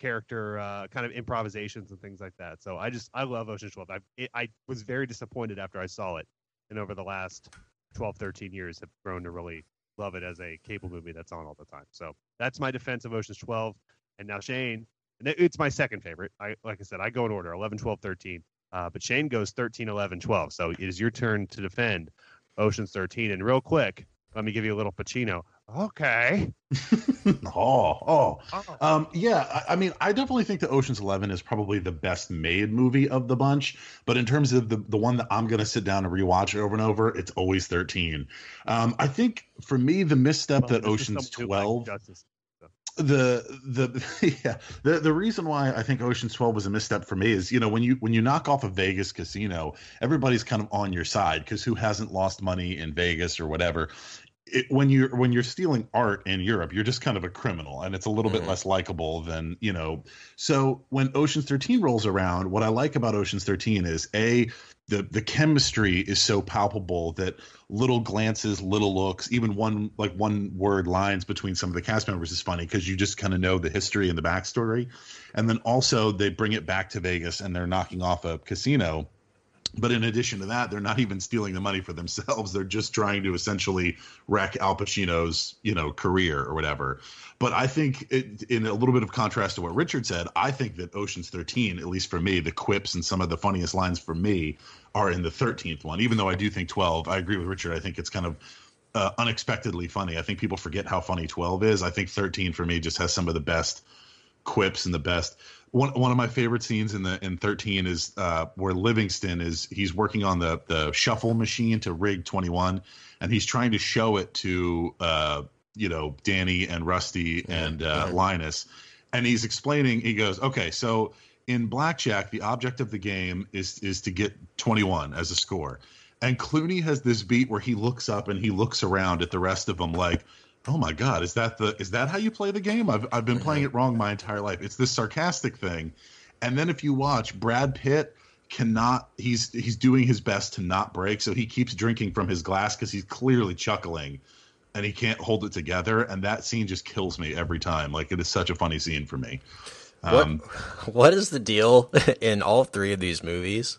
Speaker 3: character uh, kind of improvisations and things like that. So I just I love Ocean's 12. I it, I was very disappointed after I saw it, and over the last 12, 13 years have grown to really love it as a cable movie that's on all the time. So that's my defense of Ocean's 12. And now Shane, and it's my second favorite. I like I said, I go in order 11, 12, 13. Uh, but Shane goes 13, 11, 12. So it is your turn to defend Ocean's 13. And real quick, let me give you a little Pacino. Okay.
Speaker 4: oh, oh.
Speaker 3: Oh.
Speaker 4: Um, yeah, I, I mean, I definitely think that Ocean's Eleven is probably the best made movie of the bunch. But in terms of the the one that I'm going to sit down and rewatch over and over, it's always Thirteen. Um, I think for me, the misstep
Speaker 3: Well,
Speaker 4: that Ocean's
Speaker 3: someone who likes
Speaker 4: Twelve
Speaker 3: Justice.
Speaker 4: the the yeah the the reason why I think Ocean's 12 was a misstep for me is you know when you when you knock off a Vegas casino everybody's kind of on your side because who hasn't lost money in Vegas or whatever it, when you're when you're stealing art in Europe you're just kind of a criminal and it's a little bit
Speaker 2: Mhm.
Speaker 4: less likable than you know so when Ocean's 13 rolls around what I like about Ocean's 13 is a the the chemistry is so palpable that little glances, little looks, even one like one word lines between some of the cast members is funny because you just kind of know the history and the backstory. And then also they bring it back to Vegas and they're knocking off a casino. But in addition to that, they're not even stealing the money for themselves. They're just trying to essentially wreck Al Pacino's, you know, career or whatever. But I think, it, in a little bit of contrast to what Richard said, I think that Ocean's 13, at least for me, the quips and some of the funniest lines for me are in the 13th one. Even though I do think 12, I agree with Richard. I think it's kind of uh, unexpectedly funny. I think people forget how funny 12 is. I think 13 for me just has some of the best quips and the best. One one of my favorite scenes in the in 13 is uh, where Livingston is he's working on the the shuffle machine to rig 21 and he's trying to show it to uh, you know Danny and Rusty and uh,
Speaker 2: Mhm.
Speaker 4: Linus and he's explaining he goes okay so in blackjack the object of the game is is to get 21 as a score and Clooney has this beat where he looks up and he looks around at the rest of them like oh my god is that the is that how you play the game? I've, I've been playing it wrong my entire life. It's this sarcastic thing. And then if you watch brad pitt cannot he's he's doing his best to not break. So he keeps drinking from his glass because he's clearly chuckling and he can't hold it together. And that scene just kills me every time. Like it is such a funny scene for me.
Speaker 2: What
Speaker 4: um,
Speaker 2: what is the deal in all three of these movies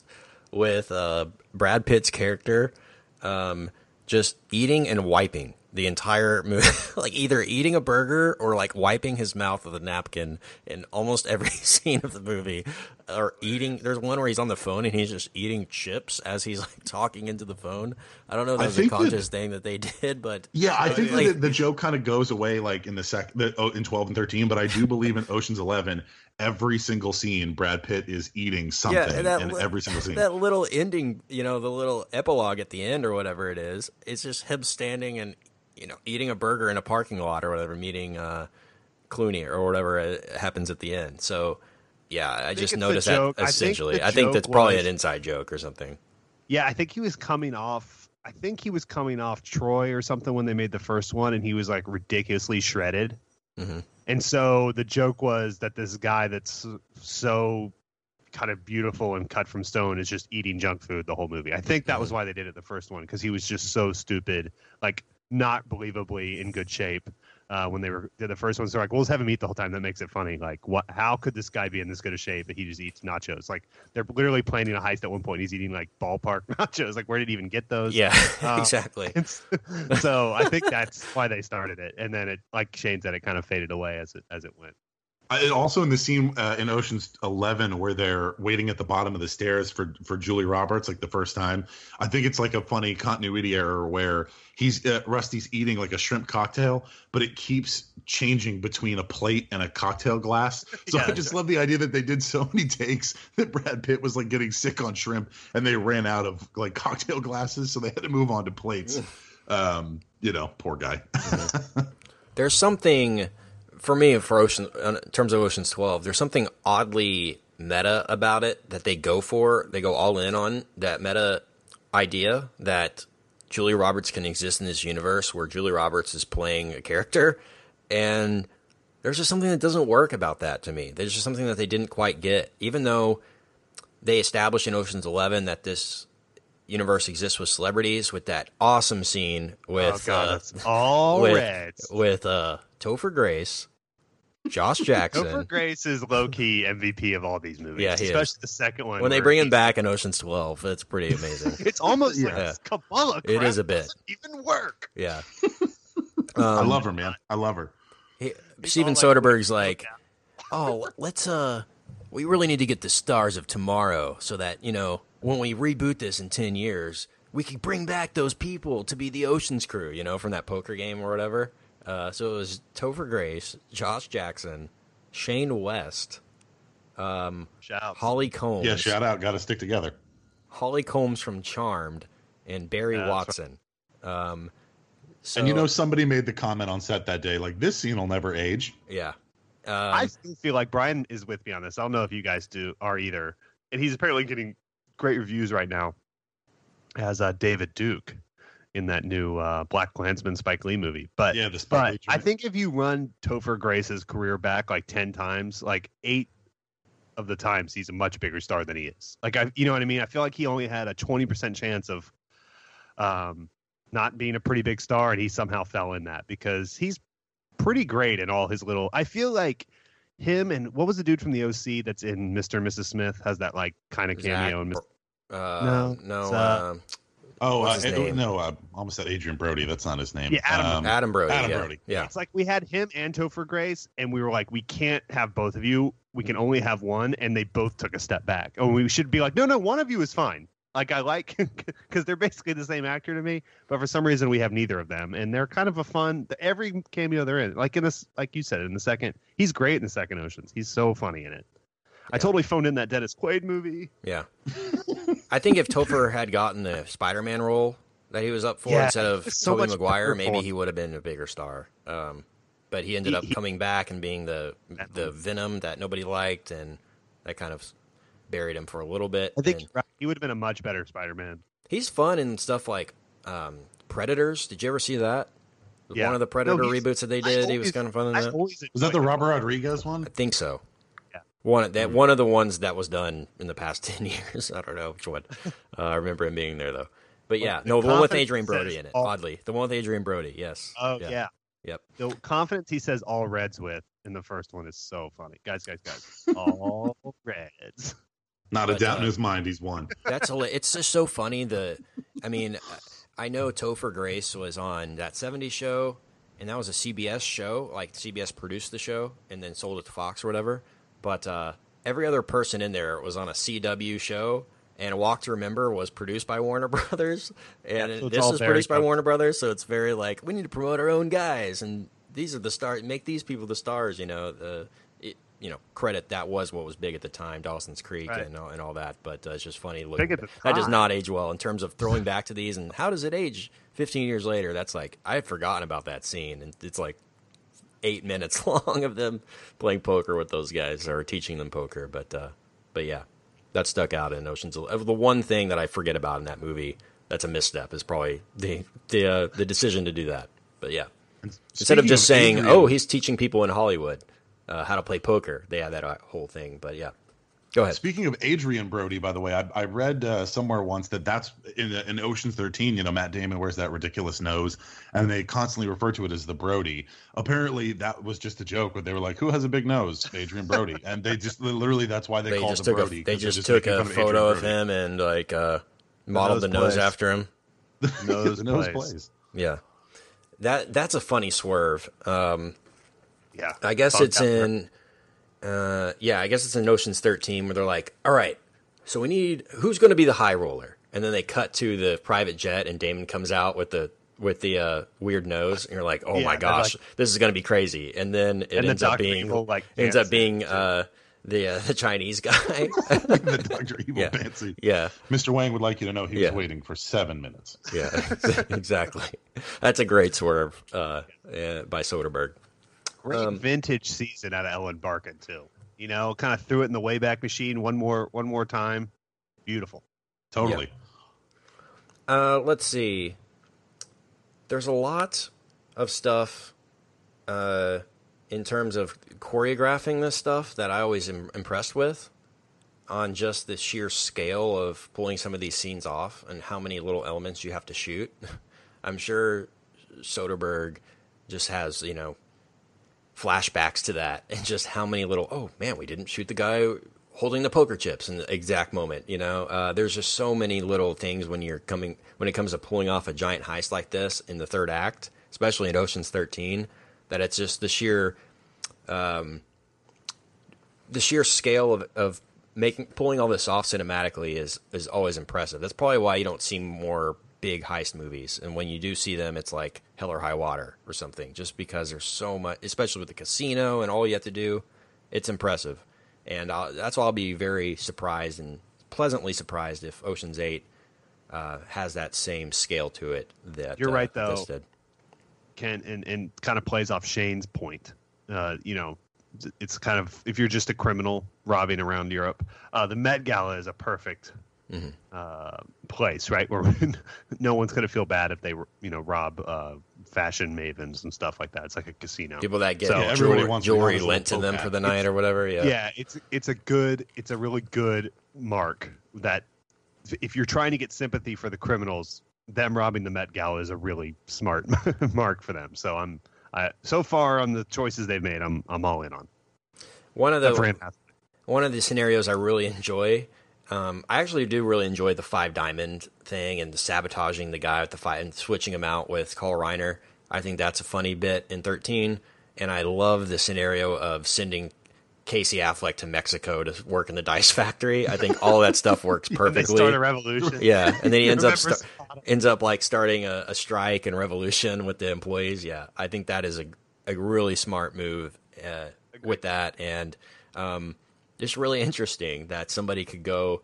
Speaker 2: with uh, Brad Pitt's character um, just eating and wiping the entire movie, like either eating a burger or like wiping his mouth with a napkin in almost every scene of the movie? or eating. There's one where he's on the phone and he's just eating chips as he's like talking into the phone. I don't know if
Speaker 4: I
Speaker 2: that was a
Speaker 4: think that-
Speaker 2: conscious thing that they did, but
Speaker 4: Yeah, I think
Speaker 2: like-
Speaker 4: that the, the joke kind of goes away like in the sec the, oh, in twelve and thirteen, but I do believe in Ocean's Eleven, every single scene Brad Pitt is eating something
Speaker 2: and that
Speaker 4: in every single scene.
Speaker 2: that little ending, you know, the little epilogue at the end or whatever it is, it's just him standing and you know eating a burger in a parking lot or whatever, meeting uh, Clooney or whatever uh, happens at the end. So yeah, I, just noticed that
Speaker 3: joke. I think
Speaker 2: essentially. I think, that's probably
Speaker 3: was-
Speaker 2: an inside joke or something.
Speaker 3: Yeah, I think he was coming off. I think he was coming off Troy or something when they made the first one, and he was like ridiculously shredded.
Speaker 2: Mhm.
Speaker 3: And so the joke was that this guy that's so kind of beautiful and cut from stone is just eating junk food the whole movie. I think that was why they did it the first one because he was just so stupid, like not believably in good shape. Uh, when they were the first ones. They're like, we'll just have him eat the whole time. That makes it funny. Like, what? How could this guy be in this good of shape that he just eats nachos? Like, they're literally planning a heist at one point. He's eating like ballpark nachos. Like, where did he even get those?
Speaker 2: Yeah,
Speaker 3: Uh,
Speaker 2: exactly.
Speaker 3: So I think that's why they started it, and then it, like Shane said, it kind of faded away as it as it went.
Speaker 4: I- and also in the scene uh, in Ocean's Eleven where they're waiting at the bottom of the stairs for for Julie Roberts, like the first time. I think it's like a funny continuity error where he's uh, Rusty's eating like a shrimp cocktail, but it keeps changing between a plate and a cocktail glass. So I
Speaker 3: Yeah.
Speaker 4: just love the idea that they did so many takes that Brad Pitt was like getting sick on shrimp, and they ran out of like cocktail glasses, so they had to move on to plates. Um, you know, poor guy.
Speaker 2: there's something for me for Ocean in terms of Ocean's 12. There's something oddly meta about it that they go for. They go all in on that meta idea that Julia Roberts can exist in this universe where Julia Roberts is playing a character, and there's just something that doesn't work about that to me. There's just something that they didn't quite get, even though they established in Ocean's Eleven that this universe exists with celebrities with that awesome scene with
Speaker 3: oh god,
Speaker 2: uh,
Speaker 3: all
Speaker 2: with,
Speaker 3: Reds.
Speaker 2: with uh Topher Grace, Josh Jackson.
Speaker 3: Topher Grace is low key MVP of all these movies.
Speaker 2: Yeah, he is.
Speaker 3: especially the second one.
Speaker 2: when they bring him back in Ocean's 12, it's pretty amazing.
Speaker 3: it's almost
Speaker 2: Yeah.
Speaker 3: like Kabbalah. Crap
Speaker 2: is a bit.
Speaker 3: doesn't even work.
Speaker 2: yeah.
Speaker 4: I
Speaker 2: Um,
Speaker 4: love her, man. I love her.
Speaker 2: he- Steven
Speaker 3: all like,
Speaker 2: Soderbergh's like, oh, let's uh, we really need to get the stars of tomorrow so that you know when we reboot this in ten years, we could bring back those people to be the Ocean's crew, you know, from that poker game or whatever. Uh, so it was Topher Grace, Josh Jackson, Shane West, um,
Speaker 3: Shouts.
Speaker 2: Holly Combs.
Speaker 4: Yeah, shout out. Got to stick together.
Speaker 2: Holly Combs from Charmed and Barry
Speaker 3: Yeah, that's
Speaker 2: Watson. Um, so,
Speaker 4: and you know, somebody made the comment on set that day, like this scene will never age.
Speaker 2: yeah. Um,
Speaker 3: I feel like Brian is with me on this. I don't know if you guys do are either, and he's apparently getting great reviews right now as uh, David Duke in that new uh, Black Klansman Spike Lee movie. But
Speaker 4: Yeah, the Spike
Speaker 3: but I think if you run Topher Grace's career back like ten times, like eight of the times he's a much bigger star than he is. Like I, you know what I mean? I feel like he only had a twenty percent chance of um, not being a pretty big star, and he somehow fell in that because he's pretty great in all his little. I feel like him and what was the dude from the OC that's in Mister and Mrs. Smith has that like kind of cameo. in
Speaker 2: Zach-
Speaker 3: Mis-
Speaker 2: uh,
Speaker 3: No,
Speaker 2: no,
Speaker 3: uh,
Speaker 2: uh,
Speaker 4: Oh, uh,
Speaker 2: What's
Speaker 4: Ed- no, I almost said Adrien Brody. That's not his name.
Speaker 3: Yeah, Adam-
Speaker 4: Um,
Speaker 2: Adam Brody.
Speaker 4: Adam
Speaker 2: yeah.
Speaker 4: Brody.
Speaker 2: Yeah.
Speaker 3: It's like we had him and Topher Grace, and we were like, we can't have both of you. We can only have one, and they both took a step back. Oh, we should be like, no, no, one of you is fine. Like I like because they're basically the same actor to me, but for some reason we have neither of them, and they're kind of a fun. Every cameo they're in, like in this, like you said, in the second, he's great in the second Oceans. He's so funny in it. I totally phoned in that Dennis Quaid movie.
Speaker 2: Yeah. I think if Topher had gotten the Spider-Man role that he was up for
Speaker 3: Yeah,
Speaker 2: instead of
Speaker 3: it's so
Speaker 2: Tobey
Speaker 3: much
Speaker 2: Maguire,
Speaker 3: better
Speaker 2: maybe
Speaker 3: for-
Speaker 2: he would have been a bigger star. Um, but he ended
Speaker 3: He-
Speaker 2: up
Speaker 3: he-
Speaker 2: coming back and being the the Venom that nobody liked, and that kind of buried him for a little bit.
Speaker 3: I think
Speaker 2: And
Speaker 3: right, he would have been a much better Spider-Man.
Speaker 2: he's fun in stuff like um, Predators. Did you ever see that?
Speaker 3: Yeah.
Speaker 2: One of the
Speaker 3: No,
Speaker 2: Predator
Speaker 3: he's-
Speaker 2: reboots that they
Speaker 3: I
Speaker 2: did. he was kind of fun in that.
Speaker 4: Was that the Robert Rodriguez one?
Speaker 2: I think so.
Speaker 3: Yeah.
Speaker 2: One that one of the ones that was done in the past ten years. I don't know which one. Uh, I remember him being there though. But yeah,
Speaker 3: the
Speaker 2: no, the one with Adrien Brody in it.
Speaker 3: all-
Speaker 2: Oddly, the one with Adrien Brody. Yes.
Speaker 3: Oh yeah.
Speaker 2: Yep.
Speaker 3: The confidence he says all reds with in the first one is so funny. Guys, guys, guys. All reds.
Speaker 4: Not a doubt
Speaker 2: uh,
Speaker 4: in his mind. He's won.
Speaker 2: That's hila- it's just so funny. The, I mean, I know Topher Grace was on that '70s show, and that was a CBS show. Like CBS produced the show and then sold it to Fox or whatever. But uh, every other person in there was on a CW show, and Walk to Remember was produced by Warner Brothers, and
Speaker 3: Yeah, so
Speaker 2: this is produced by. Warner Brothers. So it's very like we need to promote our own guys, and these are the stars. Make these people the stars. You know, the it, you know credit that was what was big at the time, Dawson's Creek
Speaker 3: Right.
Speaker 2: and all, and all that. But uh, it's just funny. Look,
Speaker 3: Big at the
Speaker 2: that does not age well in terms of throwing back to these, and how does it age 15 years later? That's like I had forgotten about that scene, and it's like eight minutes long of them playing poker with those guys or teaching them poker. But uh, but yeah, that stuck out in Ocean's. The one thing that I forget about in that movie that's a misstep is probably the the uh, the decision to do that. But yeah, instead of just saying,
Speaker 4: Adrien-
Speaker 2: "Oh, he's teaching people in Hollywood uh, how to play poker," they had that uh, whole thing. But yeah, go ahead.
Speaker 4: Speaking of Adrien Brody, by the way, I, I read uh, somewhere once that that's in, in Ocean's 13. You know, Matt Damon wears that ridiculous nose, and they constantly refer to it as the Brody. Apparently, that was just a joke, but they were like, "Who has a big nose?" Adrien Brody, and they just literally that's why they,
Speaker 2: They
Speaker 4: called him
Speaker 2: took a
Speaker 4: Brody.
Speaker 2: they
Speaker 4: 'cause they're
Speaker 2: just took a
Speaker 4: of
Speaker 2: photo of him and like uh, modeled
Speaker 3: nose
Speaker 2: the nose after him.
Speaker 3: Nose
Speaker 4: the nose
Speaker 3: plays.
Speaker 4: plays.
Speaker 2: Yeah, that that's a funny swerve. Um,
Speaker 3: Yeah,
Speaker 2: I guess
Speaker 3: Thought
Speaker 2: it's
Speaker 3: that-
Speaker 2: in. Uh, yeah, I guess it's in Ocean's Thirteen where they're like, "All right, so we need who's going to be the high roller," and then they cut to the private jet, and Damon comes out with the with the uh, weird nose, and you're like, "Oh
Speaker 3: Yeah,
Speaker 2: my gosh,
Speaker 3: like-
Speaker 2: this is going to be crazy," and then it
Speaker 3: And the
Speaker 2: ends up being
Speaker 3: Evil, like,
Speaker 2: ends up being uh, the uh, the Chinese guy.
Speaker 4: the Doctor Evil
Speaker 2: Yeah.
Speaker 4: fancy.
Speaker 2: yeah,
Speaker 4: Mr. Wang would like you to know he
Speaker 2: Yeah.
Speaker 4: was waiting for seven minutes.
Speaker 2: yeah, exactly. That's a great swerve uh, by Soderbergh.
Speaker 3: Great
Speaker 2: Um,
Speaker 3: vintage season out of Ellen Barkin too. You know, kind of threw it in the Wayback Machine one more one more time. Beautiful.
Speaker 4: Totally.
Speaker 2: Uh, let's see. There's a lot of stuff uh, in terms of choreographing this stuff that I always am impressed with on just the sheer scale of pulling some of these scenes off and how many little elements you have to shoot. I'm sure Soderbergh just has, you know, flashbacks to that and just how many little, oh man, we didn't shoot the guy holding the poker chips in the exact moment. You know, uh, there's just so many little things when you're coming when it comes to pulling off a giant heist like this in the third act, especially in Ocean's 13, that it's just the sheer, um, the sheer scale of, of making pulling all this off cinematically is is always impressive. That's probably why you don't see more big heist movies, and when you do see them, it's like Hell or High Water or something, just because there's so much, especially with the casino and all you have to do. It's impressive, and I'll, that's why I'll be very surprised and pleasantly surprised if Ocean's Eight uh, has that same scale to it. That
Speaker 3: You're
Speaker 2: uh,
Speaker 3: right,
Speaker 2: this
Speaker 3: though.
Speaker 2: did.
Speaker 3: Can and and kind of plays off Shane's point. Uh, you know, it's kind of if you're just a criminal robbing around Europe, uh, the Met Gala is a perfect
Speaker 2: Mm-hmm.
Speaker 3: uh, place, right? Where no one's going to feel bad if they you know rob uh, fashion mavens and stuff like that. It's like a casino.
Speaker 2: People that get
Speaker 3: So-
Speaker 4: Yeah, everybody
Speaker 2: jewelry,
Speaker 4: wants to be
Speaker 2: jewelry lent to them for the night or whatever. Yeah.
Speaker 3: yeah it's it's a good it's a really good mark that if you're trying to get sympathy for the criminals them robbing the met gala is a really smart mark for them so i'm I, so far on the choices they've made i'm i'm all in on
Speaker 2: One of the one of the scenarios I really enjoy. Um, I actually do really enjoy the five diamond thing and the sabotaging the guy with the five and switching him out with Carl Reiner. I think that's a funny bit in thirteen, and I love the scenario of sending Casey Affleck to Mexico to work in the dice factory. I think all that stuff works perfectly.
Speaker 3: start a revolution
Speaker 2: Yeah, and then he ends up sta- ends up like starting a, a strike and revolution with the employees. Yeah, I think that is a a really smart move uh, with that, and um, just really interesting that somebody could go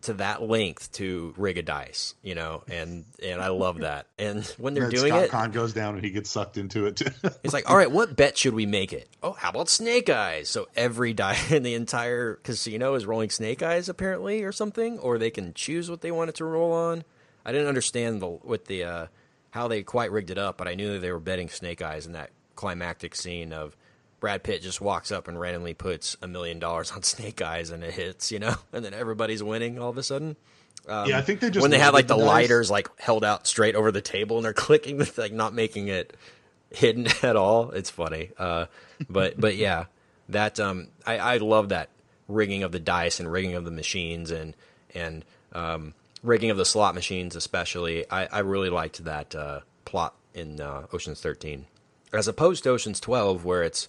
Speaker 2: to that length to rig a dice, you know, and and I love that. And when they're
Speaker 4: And
Speaker 2: doing
Speaker 4: Scott
Speaker 2: it,
Speaker 4: Caan goes down and he gets sucked into it too.
Speaker 2: it's like, all right, what bet should we make it? Oh, how about snake eyes? So every die in the entire casino is rolling snake eyes, apparently, or something, or they can choose what they want it to roll on. I didn't understand the with the uh, how they quite rigged it up, but I knew that they were betting snake eyes in that climactic scene of Brad Pitt just walks up and randomly puts a million dollars on snake eyes and it hits, you know, and then everybody's winning all of a sudden.
Speaker 4: Yeah, I think they just
Speaker 2: when they have like the lighters like held out straight over the table and they're clicking like not making it hidden at all. It's funny. Uh but but yeah that um i i love that rigging of the dice and rigging of the machines and and um rigging of the slot machines especially. I i really liked that uh plot in uh, oceans 13 as opposed to oceans 12 where it's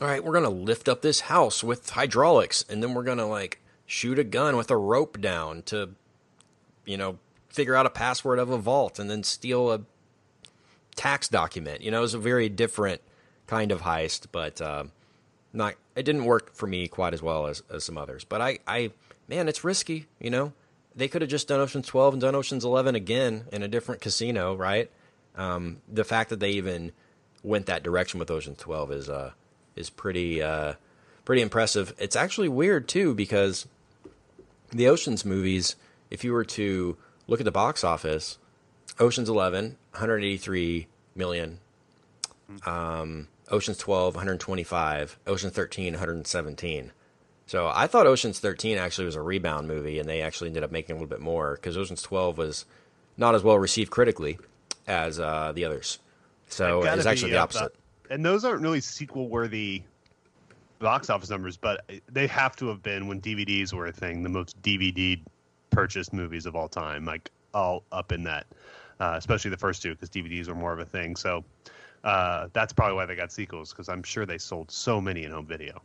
Speaker 2: all right, we're gonna lift up this house with hydraulics, and then we're gonna like shoot a gun with a rope down to, you know, figure out a password of a vault, and then steal a tax document. You know, it was a very different kind of heist, but um, not. It didn't work for me quite as well as, as some others. But I, I, man, it's risky. You know, they could have just done Ocean's Twelve and done Ocean's Eleven again in a different casino, right? Um, the fact that they even went that direction with Ocean's Twelve is uh is pretty uh pretty impressive. It's actually weird too because the Ocean's movies, if you were to look at the box office, Ocean's 11, 183 million. Um, Ocean's 12, 125. Ocean's 13, 117. So I thought Ocean's 13 actually was a rebound movie, and they actually ended up making a little bit more because Ocean's 12 was not as well received critically as uh, the others. So it's actually the opposite.
Speaker 3: And those aren't really sequel worthy box office numbers, but they have to have been when DVDs were a thing, the most DVD purchased movies of all time, like all up in that, uh, especially the first two because DVDs were more of a thing. So uh, that's probably why they got sequels because I'm sure they sold so many in home video.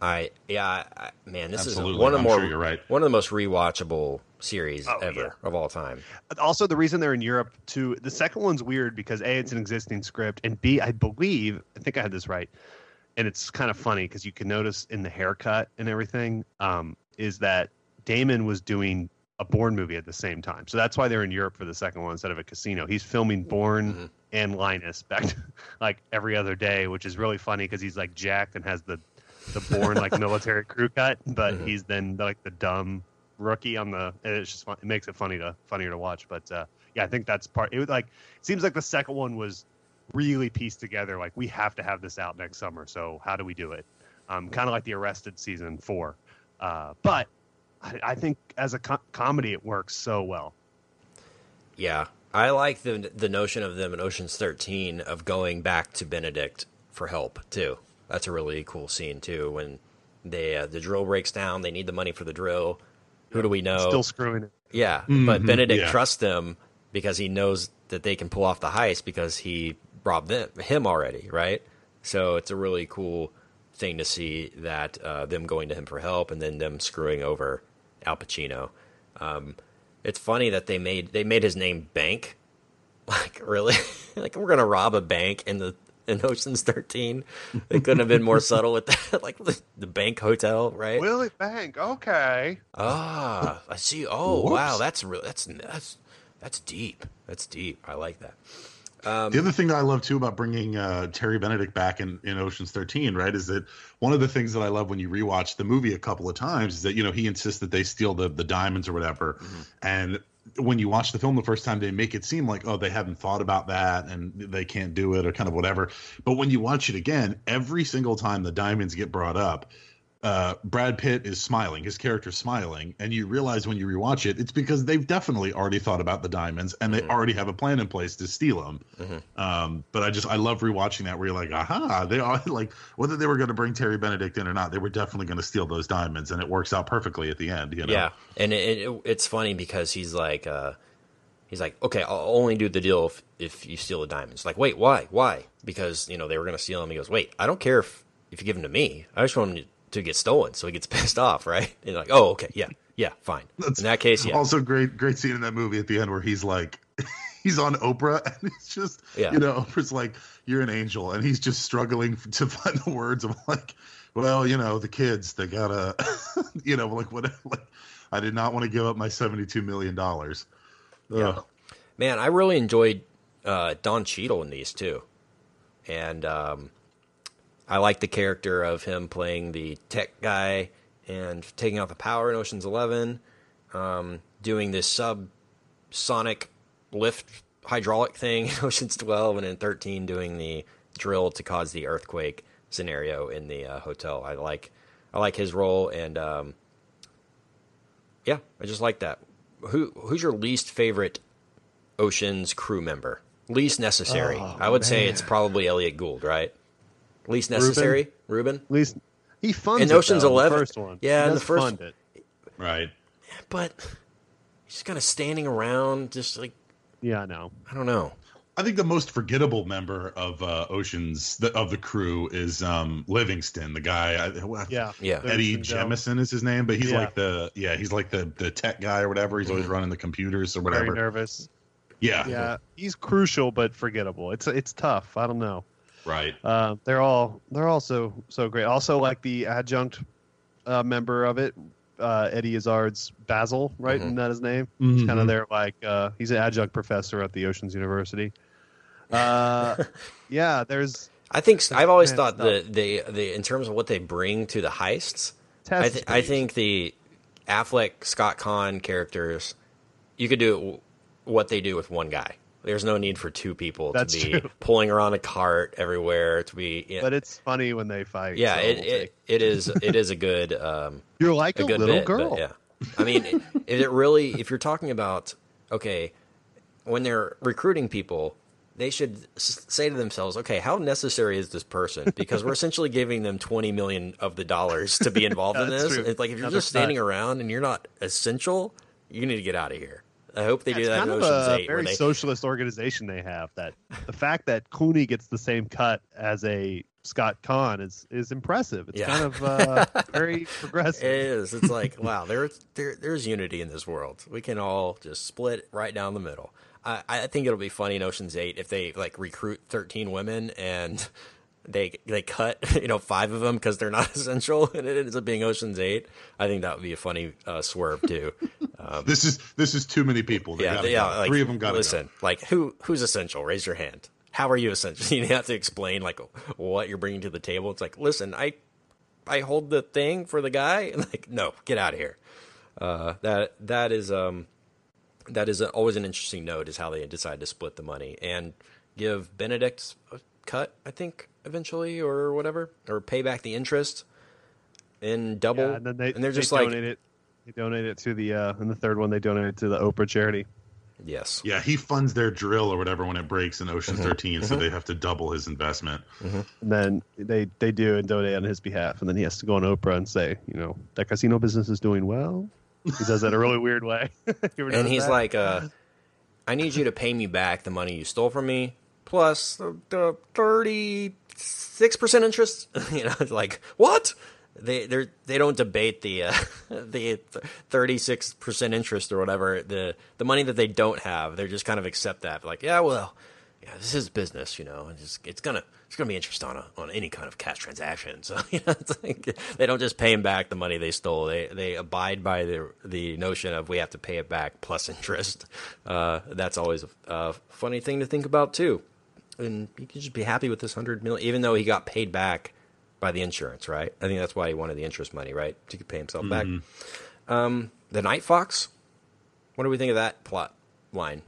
Speaker 2: I yeah, I, man, this
Speaker 4: Absolutely.
Speaker 2: is one of the
Speaker 4: I'm
Speaker 2: more
Speaker 4: sure you're right.
Speaker 2: one of the most rewatchable series
Speaker 3: Oh,
Speaker 2: ever
Speaker 3: yeah.
Speaker 2: of all time.
Speaker 3: Also, the reason they're in Europe too, the second one's weird because A, it's an existing script, and B, I believe, I think I had this right, and it's kind of funny because you can notice in the haircut and everything, um, is that Damon was doing a Bourne movie at the same time. So that's why they're in Europe for the second one instead of a casino. He's filming Bourne
Speaker 2: Mhm.
Speaker 3: and Linus back to, like every other day, which is really funny because he's like jacked and has the the Bourne like military crew cut, but
Speaker 2: Mhm.
Speaker 3: he's then like the dumb rookie on the. and It's just fun. It makes it funny to funnier to watch. But uh, yeah, I think that's part. It was like it seems like the second one was really pieced together. Like we have to have this out next summer. So how do we do it? Um, kind of like the Arrested season four. Uh, but I, I think as a co- comedy, it works so well.
Speaker 2: Yeah, I like the the notion of them in Ocean's Thirteen of going back to Benedict for help too. That's a really cool scene too. When they uh, the drill breaks down, they need the money for the drill. Who do we know?
Speaker 3: Still screwing it.
Speaker 2: Yeah, but
Speaker 4: Mhm,
Speaker 2: Benedict
Speaker 4: yeah.
Speaker 2: trusts them because he knows that they can pull off the heist because he robbed them, him already, right? So it's a really cool thing to see that uh, them going to him for help and then them screwing over Al Pacino. Um, it's funny that they made they made his name Bank. Like really, like we're gonna rob a bank in the in Ocean's Thirteen. They couldn't have been more subtle with that, like the, the bank hotel, right?
Speaker 3: Willie Bank. Okay.
Speaker 2: Ah, I see. Oh,
Speaker 4: Whoops.
Speaker 2: wow, that's real. That's that's that's deep. That's deep. I like that. Um,
Speaker 4: the other thing that I love too about bringing uh, Terry Benedict back in, in Ocean's 13, right, is that one of the things that I love when you rewatch the movie a couple of times is that you know he insists that they steal the the diamonds or whatever,
Speaker 2: Mm-hmm.
Speaker 4: and when you watch the film the first time, they make it seem like oh they haven't thought about that and they can't do it or kind of whatever. But when you watch it again, every single time the diamonds get brought up, uh, Brad Pitt is smiling, his character's smiling, and you realize when you rewatch it, it's because they've definitely already thought about the diamonds and they already have a plan in place to steal them.
Speaker 2: Mhm.
Speaker 4: Um, but I just I love rewatching that where you're like, aha, they are like whether they were going to bring Terry Benedict in or not, they were definitely going to steal those diamonds, and it works out perfectly at the end. You know?
Speaker 2: Yeah, and it, it, it's funny because he's like, uh, he's like, okay, I'll only do the deal if if you steal the diamonds. Like, wait, why? Why? Because you know they were gonna steal them. He goes, wait, I don't care if if you give them to me. I just want them to get stolen. So he gets pissed off, right? And like, oh, okay, yeah, yeah, fine.
Speaker 4: That's
Speaker 2: in that case, yeah,
Speaker 4: Also, great great scene in that movie at the end where he's like. He's on Oprah, and it's just,
Speaker 2: Yeah.
Speaker 4: you know, Oprah's like, "You're an angel," and he's just struggling to find the words of like, "Well, you know, the kids, they gotta, you know, like what, like, I did not want to give up my seventy-two million dollars."
Speaker 2: Yeah. Man, I really enjoyed uh, Don Cheadle in these too, and um, I like the character of him playing the tech guy and taking out the power in Ocean's Eleven, um, doing this sub-sonic lift hydraulic thing in Ocean's Twelve, and in Thirteen doing the drill to cause the earthquake scenario in the uh, hotel. I like I like his role, and um, yeah, I just like that. Who who's your least favorite Ocean's crew member? Least necessary.
Speaker 3: Oh,
Speaker 2: I would say it's probably Elliott Gould, right? Least necessary, Reuben.
Speaker 3: At least he funds
Speaker 2: In
Speaker 3: it,
Speaker 2: Ocean's
Speaker 3: though, in the
Speaker 2: 11
Speaker 3: first one.
Speaker 2: yeah,
Speaker 3: He
Speaker 2: in the first-
Speaker 3: fund it.
Speaker 4: Right.
Speaker 2: But he's just kind of standing around, just like
Speaker 3: Yeah, I know.
Speaker 2: I don't know.
Speaker 4: I think the most forgettable member of uh, Ocean's the, of the crew is um, Livingston, the guy. I, what-
Speaker 3: Yeah.
Speaker 2: Yeah.
Speaker 4: Eddie
Speaker 3: Livingston Joe.
Speaker 4: Jemison is his name, but he's
Speaker 3: Yeah.
Speaker 4: like the yeah, he's like the the tech guy or whatever. He's always running the computers or whatever.
Speaker 3: Very nervous.
Speaker 4: Yeah,
Speaker 3: Yeah, he's crucial but forgettable. It's it's tough. I don't know.
Speaker 4: Right.
Speaker 3: Uh, they're all they're also so great. Also, like the adjunct uh, member of it, uh, Eddie Izzard's Basil, right?
Speaker 2: Mhm.
Speaker 3: Isn't that his name?
Speaker 4: Mhm.
Speaker 3: Kind of their like uh, he's an adjunct professor at the Oceans University. Uh, yeah, there's
Speaker 2: I think I've always thought
Speaker 3: stuff.
Speaker 2: the, the the in terms of what they bring to the heists,
Speaker 3: test.
Speaker 2: I, th- I think the Affleck Scott Caan characters, you could do what they do with one guy. There's no need for two people
Speaker 3: That's
Speaker 2: to be
Speaker 3: true.
Speaker 2: pulling around a cart everywhere to be. Yeah,
Speaker 3: but it's funny when they fight.
Speaker 2: yeah
Speaker 3: so
Speaker 2: it,
Speaker 3: we'll
Speaker 2: it, it is it is a good um,
Speaker 3: You're like
Speaker 2: a
Speaker 3: a, little
Speaker 2: bit,
Speaker 3: girl.
Speaker 2: yeah. I mean, if it really, if you're talking about, okay, when they're recruiting people, they should say to themselves, okay, how necessary is this person? Because we're essentially giving them 20 million of the dollars to be involved in this. It's like if you're just standing around and you're not essential, you need to get out of here. I hope they
Speaker 3: Yeah,
Speaker 2: do
Speaker 3: it's
Speaker 2: that
Speaker 3: kind
Speaker 2: in
Speaker 3: of a
Speaker 2: 8.
Speaker 3: Very
Speaker 2: they,
Speaker 3: socialist organization they have. That the fact that Clooney gets the same cut as a Scott Caan is is impressive. It's
Speaker 2: Yeah.
Speaker 3: kind of uh, very progressive.
Speaker 2: It is. It's like, wow, there's there, there's unity in this world. We can all just split right down the middle. I, I think it'll be funny in Ocean's Eight if they like recruit 13 women and they they cut you know five of them because they're not essential and it ends up being Ocean's Eight. I think that would be a funny uh, swerve too. Um,
Speaker 4: This is this is too many people. They
Speaker 2: yeah, yeah. Like,
Speaker 4: Three of them got
Speaker 2: listen. Like who who's essential? Raise your hand. How are you essential? You have to explain like what you're bringing to the table. It's like, listen, I I hold the thing for the guy. Like, no, get out of here. Uh, that that is um that is always an interesting note is how they decide to split the money and give Benedict a cut. I think eventually or whatever or pay back the interest in double.
Speaker 3: Yeah, and then they
Speaker 2: they're just
Speaker 3: they
Speaker 2: like
Speaker 3: donate it. They donate it to the uh, and the third one they donate it to the Oprah charity.
Speaker 2: yes.
Speaker 4: Yeah, he funds their drill or whatever when it breaks in Ocean
Speaker 2: Mm-hmm.
Speaker 4: 13, so they have to double his investment.
Speaker 3: And then they they do and donate on his behalf, and then he has to go on Oprah and say, you know, that casino business is doing well. He does that in a really weird way.
Speaker 2: And he's
Speaker 3: that?
Speaker 2: like, uh, "I need you to pay me back the money you stole from me, plus the, the thirty six percent interest." you know, like what? They they they don't debate the uh, the thirty six percent interest or whatever the the money that they don't have. They just kind of accept that, like, yeah, well, yeah, this is business, you know. It's it's gonna it's gonna be interest on a, on any kind of cash transaction. So you know, like, they don't just pay him back the money they stole. They they abide by the the notion of we have to pay it back plus interest. Uh, that's always a, a funny thing to think about too. And you can just be happy with this hundred million, even though he got paid back by the insurance, right? I think that's why he wanted the interest money, right? To pay himself back. Um, the Night Fox. What do we think of that plot line?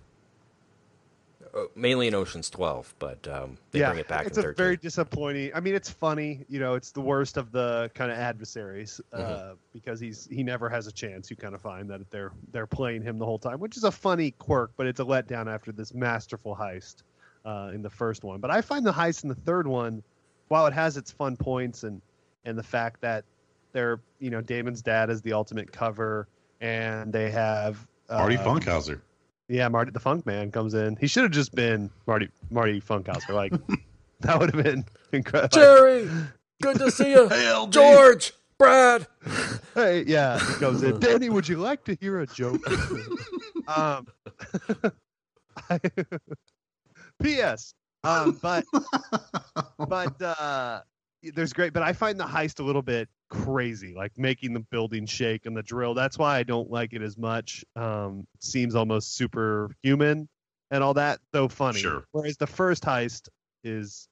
Speaker 2: Uh, mainly in Ocean's Twelve, but um, they bring it back
Speaker 3: It's
Speaker 2: in
Speaker 3: a
Speaker 2: thirteen.
Speaker 3: very disappointing. I mean, it's funny. You know, it's the worst of the kind of adversaries uh,
Speaker 2: Mm-hmm.
Speaker 3: because he's he never has a chance. You kind of find that they're they're playing him the whole time, which is a funny quirk, but it's a letdown after this masterful heist uh, in the first one. But I find the heist in the third one, while it has its fun points and and the fact that they're you know Damon's dad is the ultimate cover, and they have uh,
Speaker 4: Marty Funkhauser.
Speaker 3: yeah, Marty the Funk Man comes in. He should have just been Marty Marty Funkhauser. Like that would have been incredible.
Speaker 2: Jerry, good to see you.
Speaker 4: Hey, LB.
Speaker 2: George, Brad.
Speaker 3: Hey, yeah, he comes in. Danny, would you like to hear a joke? um, P.S. Um, but but uh, there's great. But I find the heist a little bit crazy, like making the building shake and the drill. That's why I don't like it as much. Um, seems almost superhuman and all that, though funny.
Speaker 4: Sure.
Speaker 3: Whereas the first heist is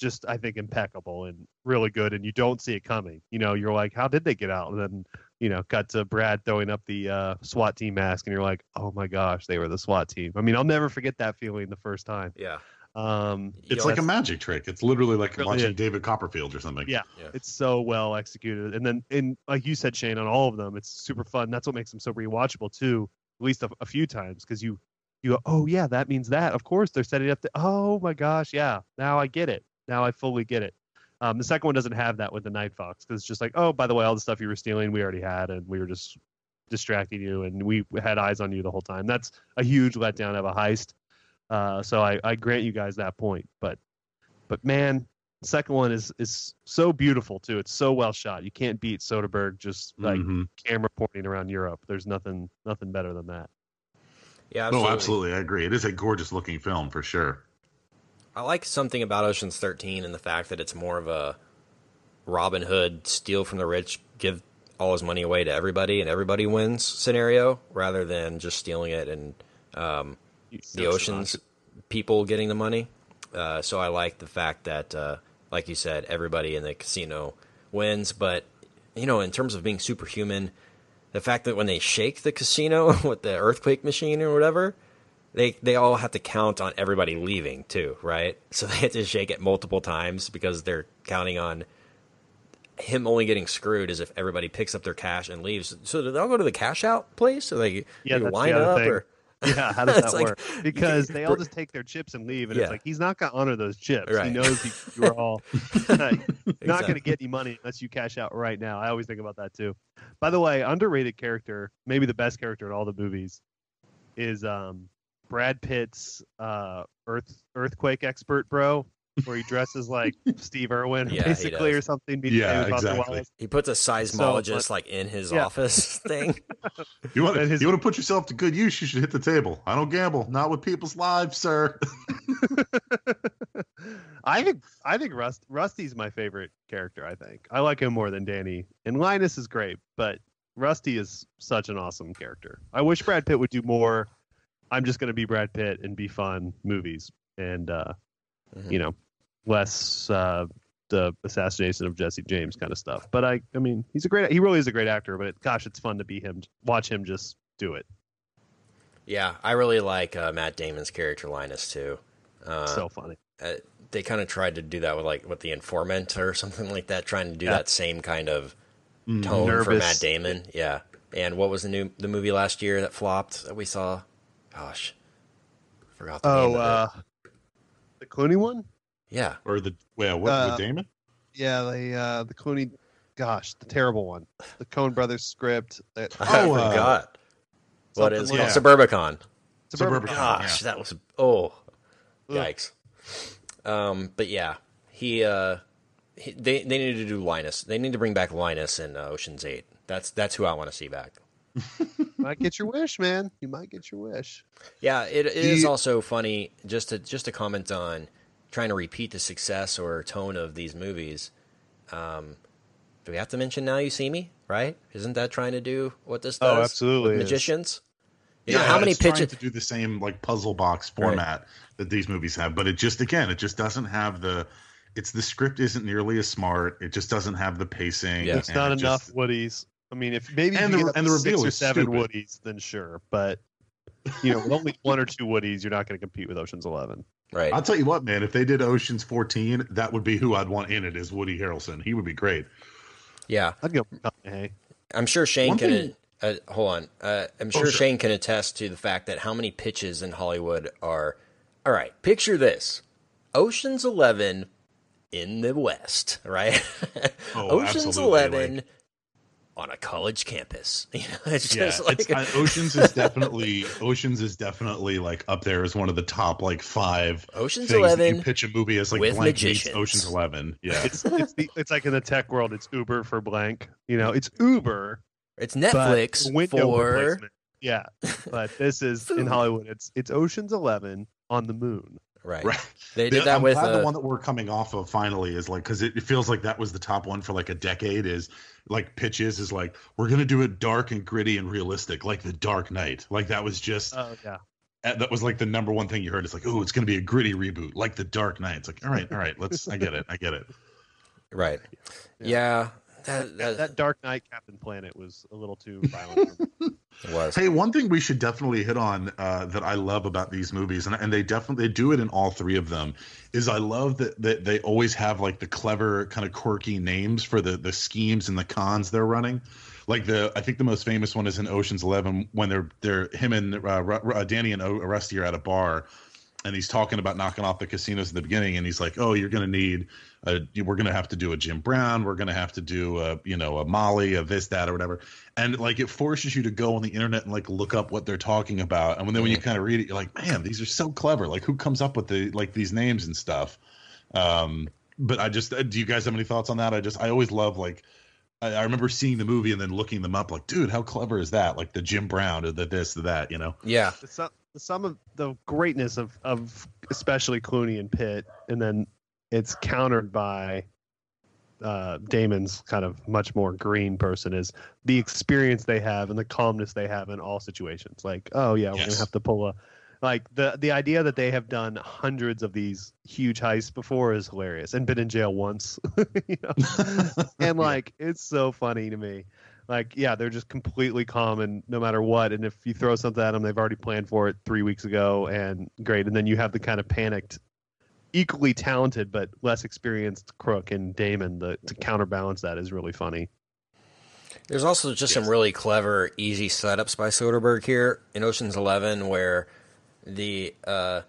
Speaker 3: just, I think, impeccable and really good, and you don't see it coming. You know, you're like, how did they get out? And then you know, cut to Brad throwing up the uh, SWAT team mask, and you're like, oh my gosh, they were the SWAT team. I mean, I'll never forget that feeling the first time.
Speaker 2: Yeah,
Speaker 3: Um,
Speaker 4: It's like a magic trick. It's literally like
Speaker 3: Really
Speaker 4: watching
Speaker 3: is.
Speaker 4: David Copperfield or something.
Speaker 3: Yeah.
Speaker 2: Yeah.
Speaker 3: it's so well executed. And then, in like you said, Shane, on all of them, it's super fun. That's what makes them so rewatchable too, at least a, a few times, because you you go, oh yeah, that means that. Of course, they're setting up. The, oh my gosh, yeah, now I get it. Now I fully get it. Um, the second one doesn't have that with the Night Fox because it's just like, oh, by the way, all the stuff you were stealing, we already had, and we were just distracting you, and we had eyes on you the whole time. That's a huge letdown of a heist. Uh, so I, I grant you guys that point. But but man, the second one is is so beautiful too. It's so well shot. You can't beat Soderbergh just like
Speaker 4: Mhm.
Speaker 3: camera pointing around Europe. There's nothing nothing better than that.
Speaker 2: Yeah,
Speaker 4: No,
Speaker 2: absolutely.
Speaker 4: absolutely, I agree. It is a gorgeous looking film for sure.
Speaker 2: I like something about Ocean's 13 and the fact that it's more of a Robin Hood steal from the rich, give all his money away to everybody, and everybody wins scenario, rather than just stealing it and um, the oceans people getting the money. Uh, so I like the fact that, uh, like you said, everybody in the casino wins. But you know, in terms of being superhuman, the fact that when they shake the casino with the earthquake machine or whatever, they they all have to count on everybody leaving too, right? So they have to shake it multiple times because they're counting on him only getting screwed is if everybody picks up their cash and leaves. So do they all go to the cash out place? Or they,
Speaker 3: Yeah, that's the
Speaker 2: up
Speaker 3: thing.
Speaker 2: or
Speaker 3: Yeah, how does that
Speaker 2: like-
Speaker 3: work? Because they all just take their chips and leave, and
Speaker 2: Yeah.
Speaker 3: it's like he's not going to honor those chips.
Speaker 2: Right.
Speaker 3: He knows you, you are all not going to get any money unless you cash out right now. I always think about that too. By the way, underrated character, maybe the best character in all the movies, is um, Brad Pitt's uh, earth earthquake expert bro, where he dresses like Steve Irwin,
Speaker 2: Yeah,
Speaker 3: basically, or something.
Speaker 4: Yeah,
Speaker 3: David Foster
Speaker 4: exactly.
Speaker 2: He puts a seismologist
Speaker 3: but-
Speaker 2: like in his
Speaker 3: Yeah.
Speaker 2: office thing.
Speaker 4: You want to
Speaker 3: his-
Speaker 4: you want to put yourself to good use? You should hit the table. I don't gamble, not with people's lives, sir.
Speaker 3: I think I think Rust Rusty's my favorite character. I think I like him more than Danny, and Linus is great, but Rusty is such an awesome character. I wish Brad Pitt would do more. I'm just going to be Brad Pitt and be fun movies, and uh,
Speaker 2: Mhm.
Speaker 3: you know, less uh, the assassination of Jesse James kind of stuff. But I, I mean, he's a great. He really is a great actor. But it, gosh, it's fun to be him. Watch him just do it.
Speaker 2: Yeah, I really like uh, Matt Damon's character Linus too. Uh,
Speaker 3: so funny.
Speaker 2: uh, they kind of tried to do that with like with the informant or something like that, trying to do
Speaker 3: Yeah.
Speaker 2: that same kind of
Speaker 4: Mm.
Speaker 2: tone for Matt Damon. Yeah. And what was the new the movie last year that flopped that we saw? Gosh, forgot the
Speaker 3: Oh,
Speaker 2: name of
Speaker 3: uh, the Clooney one.
Speaker 2: Yeah,
Speaker 4: Or the well, what
Speaker 3: Uh,
Speaker 4: with Damon?
Speaker 3: Yeah, the uh, the Clooney, gosh, the terrible one, the Coen Brothers script. That,
Speaker 2: I
Speaker 4: Oh, uh,
Speaker 2: forgot. what
Speaker 3: something
Speaker 2: is
Speaker 3: like-
Speaker 2: oh, Suburbicon?
Speaker 4: Suburbicon.
Speaker 2: Gosh, that was oh, yikes. Um, but yeah, he uh, he, they they need to do Linus. They need to bring back Linus in uh, Ocean's Eight. That's that's who I want to see back.
Speaker 3: might get your wish, man. You might get your wish.
Speaker 2: Yeah, it, it is
Speaker 4: you-
Speaker 2: also funny just to just to comment on trying to repeat the success or tone of these movies. Um, do we have to mention Now You See Me? Right? Isn't that trying to do what this does?
Speaker 3: Oh, absolutely
Speaker 2: magicians. You know, how many
Speaker 4: it's trying
Speaker 2: pitches?
Speaker 4: to do the same like puzzle box format that these movies have, but it just again, it just doesn't have the. It's the script isn't nearly as smart. It just doesn't have the pacing.
Speaker 2: Yeah.
Speaker 3: It's not
Speaker 4: it
Speaker 3: enough
Speaker 4: just-
Speaker 3: Woodies. I mean, if maybe
Speaker 4: And
Speaker 3: you
Speaker 4: the- and
Speaker 3: to
Speaker 4: the
Speaker 3: six
Speaker 4: reveal
Speaker 3: or seven
Speaker 4: stupid.
Speaker 3: Woodies, then sure. But you know, with only one or two Woodies, you're not going to compete with Ocean's Eleven.
Speaker 2: Right.
Speaker 4: I'll tell you what, man. If they did Ocean's 14, that would be who I'd want in it is Woody Harrelson. He would be great.
Speaker 2: Yeah.
Speaker 3: I'd go McConaughey.
Speaker 2: I'm sure Shane
Speaker 4: One
Speaker 2: can.
Speaker 4: thing-
Speaker 2: Uh, hold on. Uh, I'm sure
Speaker 4: sure.
Speaker 2: Shane can attest to the fact that how many pitches in Hollywood are. All right, picture this: Ocean's Eleven in the West, right?
Speaker 4: Oh,
Speaker 2: Ocean's
Speaker 4: absolutely,
Speaker 2: Eleven
Speaker 4: like-
Speaker 2: on a college campus. You know, it's
Speaker 4: Yeah,
Speaker 2: just like
Speaker 4: it's, uh, Ocean's is definitely Ocean's is definitely like up there as one of the top like five
Speaker 2: Ocean's 11
Speaker 4: you pitch a movie as like blank meets. Ocean's Eleven. Yeah,
Speaker 3: It's it's the, it's like in the tech world, it's Uber for blank. You know, it's Uber
Speaker 2: it's Netflix for
Speaker 3: replacement. Yeah, but this is in Hollywood. It's it's Ocean's Eleven on the moon.
Speaker 2: Right.
Speaker 4: right.
Speaker 2: They did that
Speaker 4: I'm
Speaker 2: with
Speaker 4: glad
Speaker 2: uh,
Speaker 4: the one that we're coming off of finally is like because it, it feels like that was the top one for like a decade. Is like pitches is like we're gonna do it dark and gritty and realistic, like the Dark Knight. Like that was just
Speaker 3: Oh yeah,
Speaker 4: uh, that was like the number one thing you heard. It's like oh, it's gonna be a gritty reboot, like the Dark Knight. It's like all right, all right, let's. I get it, I get it.
Speaker 2: right.
Speaker 3: Yeah.
Speaker 2: Yeah, that, that,
Speaker 3: that Dark Knight Captain Planet was a little too violent. for me.
Speaker 2: was.
Speaker 4: Hey, one thing we should definitely hit on uh, that I love about these movies, and, and they definitely they do it in all three of them, is I love that, that they always have like the clever kind of quirky names for the the schemes and the cons they're running. Like the I think the most famous one is in Ocean's Eleven when they're they're him and uh, Ru- Ru- uh, Danny and o- Rusty are at a bar, and he's talking about knocking off the casinos in the beginning, and he's like, "Oh, you're going to need a, we're going to have to do a Jim Brown, we're going to have to do a, you know, a Molly, a this, that, or whatever," and like it forces you to go on the internet and like look up what they're talking about, and then when you kind of read it, you're like, "Man, these are so clever! Like, who comes up with the like these names and stuff?" Um, but I just, do you guys have any thoughts on that? I just, I always love like. I, I remember seeing the movie and then looking them up, like, dude, how clever is that? Like the Jim Brown or the this, the that, you know?
Speaker 2: Yeah,
Speaker 3: the sum, the sum of the greatness of of especially Clooney and Pitt, and then it's countered by uh, Damon's kind of much more green person is the experience they have and the calmness they have in all situations. Like, oh yeah, we're gonna have to pull a like the the idea that they have done hundreds of these huge heists before is hilarious and been in jail once, you know, and like it's so funny to me. Like, yeah, they're just completely calm and no matter what. And if you throw something at them, they've already planned for it three weeks ago and great. And then you have the kind of panicked, equally talented but less experienced crook and Damon the, to counterbalance that is really funny.
Speaker 2: There's also just some really clever, easy setups by Soderbergh here in Ocean's Eleven, where the uh,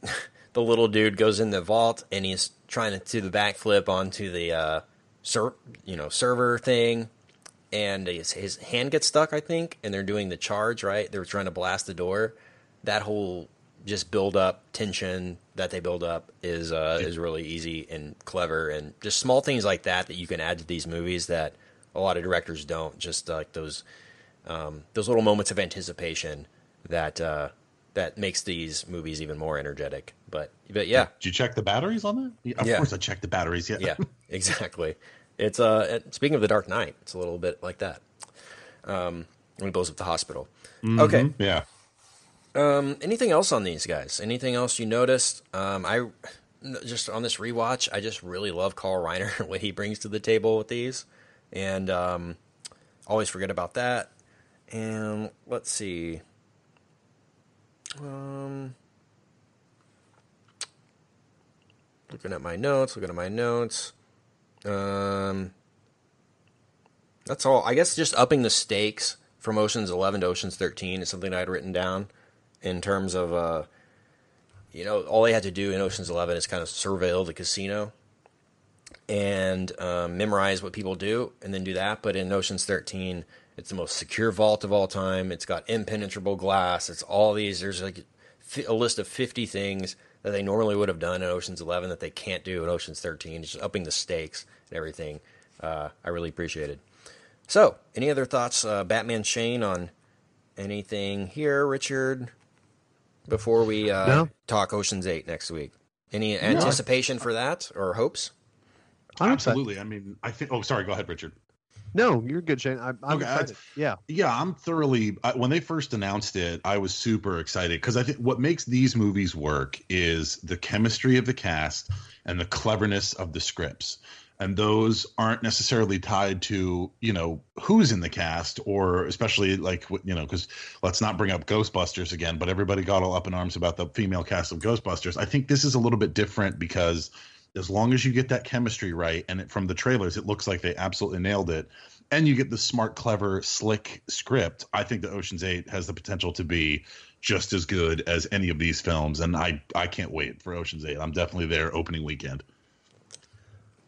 Speaker 2: the little dude goes in the vault and he's trying to do the backflip onto the uh, ser- you know server thing, and his, his hand gets stuck, I think, and they're doing the charge right. They're trying to blast the door. That whole just build up tension that they build up is uh, is really easy and clever, and just small things like that that you can add to these movies that a lot of directors don't. Just like those um, those little moments of anticipation that uh, that makes these movies even more energetic. But but yeah,
Speaker 4: Did you check the batteries on that? Yeah, of
Speaker 2: Yeah.
Speaker 4: course I checked the batteries. Yeah.
Speaker 2: yeah, exactly. It's uh speaking of the Dark Knight, it's a little bit like that. Um, when he blows up the hospital. Okay.
Speaker 4: yeah.
Speaker 2: Um, anything else on these guys? Anything else you noticed? Um, I just on this rewatch, I just really love Carl Reiner what he brings to the table with these, and um, always forget about that. And let's see. Um, looking at my notes, looking at my notes. Um, that's all. I guess just upping the stakes from Ocean's 11 to Ocean's 13 is something I had written down in terms of, uh, you know, all they had to do in Ocean's 11 is kind of surveil the casino and um, memorize what people do and then do that. But in Ocean's 13, it's the most secure vault of all time. It's got impenetrable glass. It's all these. There's like a list of 50 things that they normally would have done in Ocean's 11 that they can't do in Ocean's 13. It's just upping the stakes and everything. Uh, I really appreciated. So, any other thoughts, uh, Batman Shane, on anything here, Richard? Before we uh,
Speaker 3: No.
Speaker 2: talk Ocean's Eight next week, any anticipation for that or hopes?
Speaker 3: I'm excited.
Speaker 4: Absolutely. I mean, I think. Oh, sorry. Go ahead, Richard.
Speaker 3: No, you're good, Shane. I'm, I'm
Speaker 4: Okay,
Speaker 3: excited. Yeah.
Speaker 4: Yeah, I'm thoroughly. I, when they first announced it, I was super excited because I think what makes these movies work is the chemistry of the cast and the cleverness of the scripts. And those aren't necessarily tied to you know who's in the cast or especially like you know because let's not bring up Ghostbusters again. But everybody got all up in arms about the female cast of Ghostbusters. I think this is a little bit different because as long as you get that chemistry right and it, from the trailers it looks like they absolutely nailed it and you get the smart clever slick script i think the oceans 8 has the potential to be just as good as any of these films and i i can't wait for oceans 8 i'm definitely there opening weekend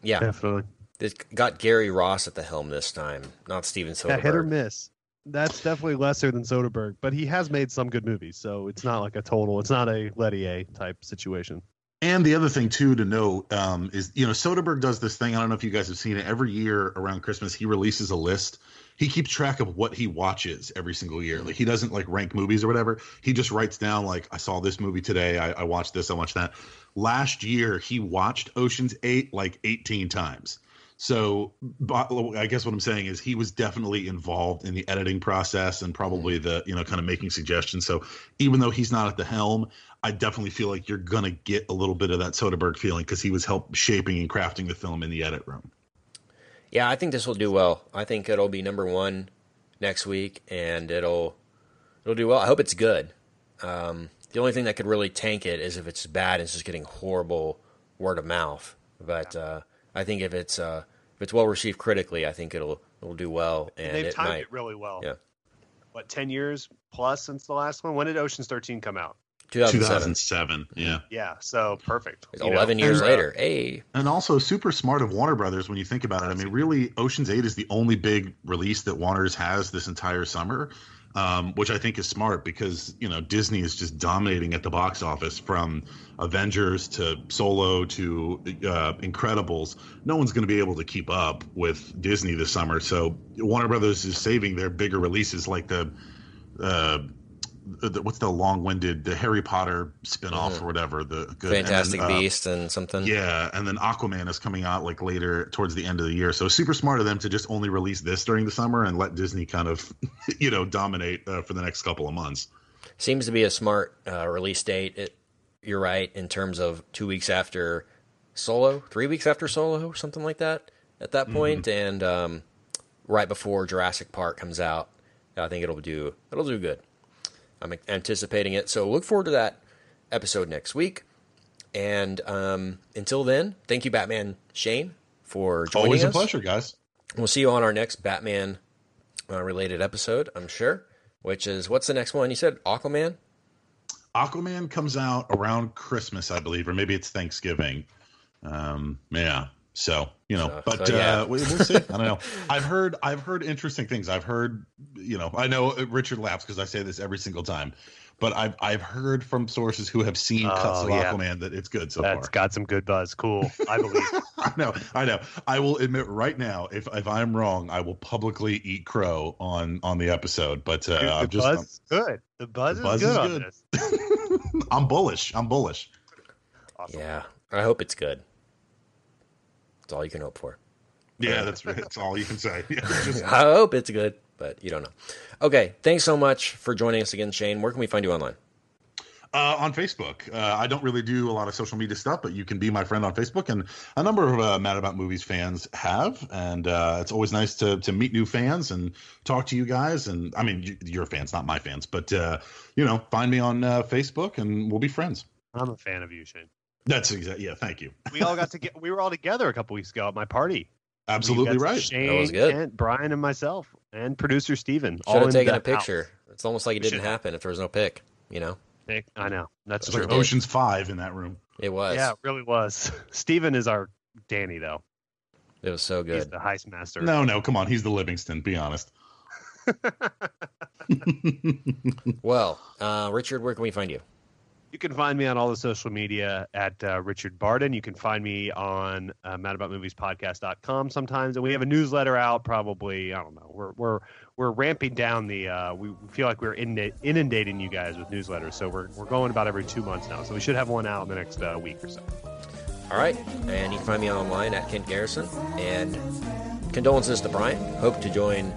Speaker 2: Yeah,
Speaker 3: Definitely.
Speaker 2: it got Gary Ross at the helm this time, not Steven Soderbergh.
Speaker 3: Yeah, hit or miss. That's definitely lesser than Soderbergh, but he has made some good movies, so it's not like a total. It's not a Leterrier type situation.
Speaker 4: And the other thing too to note um, is, you know, Soderbergh does this thing. I don't know if you guys have seen it. Every year around Christmas, he releases a list. He keeps track of what he watches every single year. Like he doesn't like rank movies or whatever. He just writes down like, I saw this movie today. I, I watched this. I watched that. Last year, he watched Ocean's Eight like 18 times. So I guess what I'm saying is he was definitely involved in the editing process and probably the you know kind of making suggestions. So even though he's not at the helm, I definitely feel like you're gonna get a little bit of that Soderbergh feeling because he was help shaping and crafting the film in the edit room.
Speaker 2: Yeah, I think this will do well. I think it'll be number one next week, and it'll it'll do well. I hope it's good. Um, the only thing that could really tank it is if it's bad and it's just getting horrible word of mouth. But uh, I think if it's uh, if it's well received critically, I think it'll it'll do well, and
Speaker 3: They've
Speaker 2: it
Speaker 3: timed
Speaker 2: might.
Speaker 3: it really well.
Speaker 2: Yeah.
Speaker 3: What ten years plus since the last one? When did Ocean's Thirteen come out?
Speaker 2: 2007.
Speaker 4: 2007. Yeah.
Speaker 3: Yeah, so perfect.
Speaker 2: It's
Speaker 3: You know,
Speaker 2: 11 years
Speaker 3: and, uh,
Speaker 2: later. Hey.
Speaker 4: And also super smart of Warner Brothers when you think about it. I mean, really, Ocean's Eight is the only big release that Warner's has this entire summer, um, which I think is smart because you know Disney is just dominating at the box office from Avengers to Solo to uh, Incredibles. No one's going to be able to keep up with Disney this summer, so Warner Brothers is saving their bigger releases like the. Uh, the, what's the long-winded the Harry Potter spin-off
Speaker 2: Mhm.
Speaker 4: or whatever the good and then,
Speaker 2: Fantastic
Speaker 4: uh,
Speaker 2: Beast and something.
Speaker 4: yeah, and then Aquaman is coming out like later towards the end of the year. So super smart of them to just only release this during the summer and let Disney kind of, you know, dominate uh, for the next couple of months.
Speaker 2: Seems to be a smart uh, release date. It, you're right in terms of two weeks after Solo, three weeks after Solo, something like that. At that point, and um, right before Jurassic Park comes out, I think it'll do it'll do good. I'm anticipating it, so look forward to that episode next week. And um, until then, thank you, Batman Shane, for joining
Speaker 4: Always a pleasure, guys.
Speaker 2: We'll see you on our next Batman uh, related episode, I'm sure. Which is what's the next one? You said Aquaman.
Speaker 4: Aquaman comes out around Christmas, I believe, or maybe it's Thanksgiving. Um, yeah. So you know,
Speaker 2: So-
Speaker 4: but
Speaker 2: so, yeah.
Speaker 4: uh, we, we'll see. I don't know. I've heard I've heard interesting things. I've heard, you know, I know Richard laughs because I say this every single time, but I've I've heard from sources who have seen cuts
Speaker 3: Oh,
Speaker 4: of
Speaker 3: yeah.
Speaker 4: Aquaman that it's good so
Speaker 3: That's
Speaker 4: far.
Speaker 3: got some good buzz. Cool. I believe.
Speaker 4: I know, I know. I will admit right now, if if I'm wrong, I will publicly eat crow on on the episode. But uh,
Speaker 3: Dude,
Speaker 4: I'm
Speaker 3: the
Speaker 4: just
Speaker 3: buzz is good. The buzz,
Speaker 4: The buzz
Speaker 3: is
Speaker 4: is
Speaker 3: good on
Speaker 4: good.
Speaker 3: this.
Speaker 4: I'm bullish. I'm bullish.
Speaker 3: Awesome.
Speaker 2: Yeah, I hope it's good. That's all you can hope for.
Speaker 4: Yeah, that's that's all you can say. Yeah, just-
Speaker 2: I hope it's good, but you don't know. Okay, thanks so much for joining us again, Shane. Where can we find you online?
Speaker 4: uh, on Facebook, uh, I don't really do a lot of social media stuff, but you can be my friend on Facebook, and a number of uh, Mad About Movies fans have, and uh, it's always nice to to meet new fans and talk to you guys. And I mean, you, your fans, not my fans, but uh, you know, find me on uh, Facebook, and we'll be friends.
Speaker 3: I'm a fan of you, Shane.
Speaker 4: That's exactly. Yeah, thank you.
Speaker 3: We all got to get. We were all together a couple weeks ago at my party.
Speaker 4: Absolutely right.
Speaker 3: Shane,
Speaker 2: That was good.
Speaker 3: Kent, Brian, and myself, and producer Steven.
Speaker 2: Should
Speaker 3: all
Speaker 2: have
Speaker 3: in
Speaker 2: taken a picture. It's almost like it
Speaker 3: We
Speaker 2: didn't
Speaker 3: should
Speaker 2: happen if there was no pic. You know,
Speaker 3: house. I know. That's
Speaker 4: It's
Speaker 3: true.
Speaker 4: like Ocean's Five in that room.
Speaker 2: it was.
Speaker 3: Yeah, it really was. Steven is our Danny, though.
Speaker 2: it was so good.
Speaker 3: He's
Speaker 2: good.
Speaker 3: the heist master.
Speaker 4: No, no, come on. He's the Livingston. Be honest.
Speaker 2: Well, uh, Richard, where can we find you?
Speaker 3: You can find me on all the social media at uh, Richard Barden. You can find me on uh, madaboutmoviespodcast.com sometimes. And we have a newsletter out probably, I don't know. We're we're we're ramping down the uh, we feel like we're inundating you guys with newsletters. So we're we're going about every 2 months now. So we should have one out in the next uh, week or so.
Speaker 2: All right, and you can find me online at Kent Garrison. And condolences to Brian. Hope to join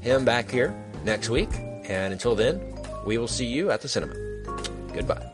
Speaker 2: him back here next week. And until then, we will see you at the cinema. Goodbye.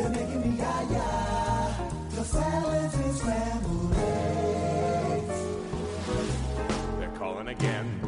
Speaker 6: They're making me yah-yah. The salads and scrambled eggs.
Speaker 7: They're calling again.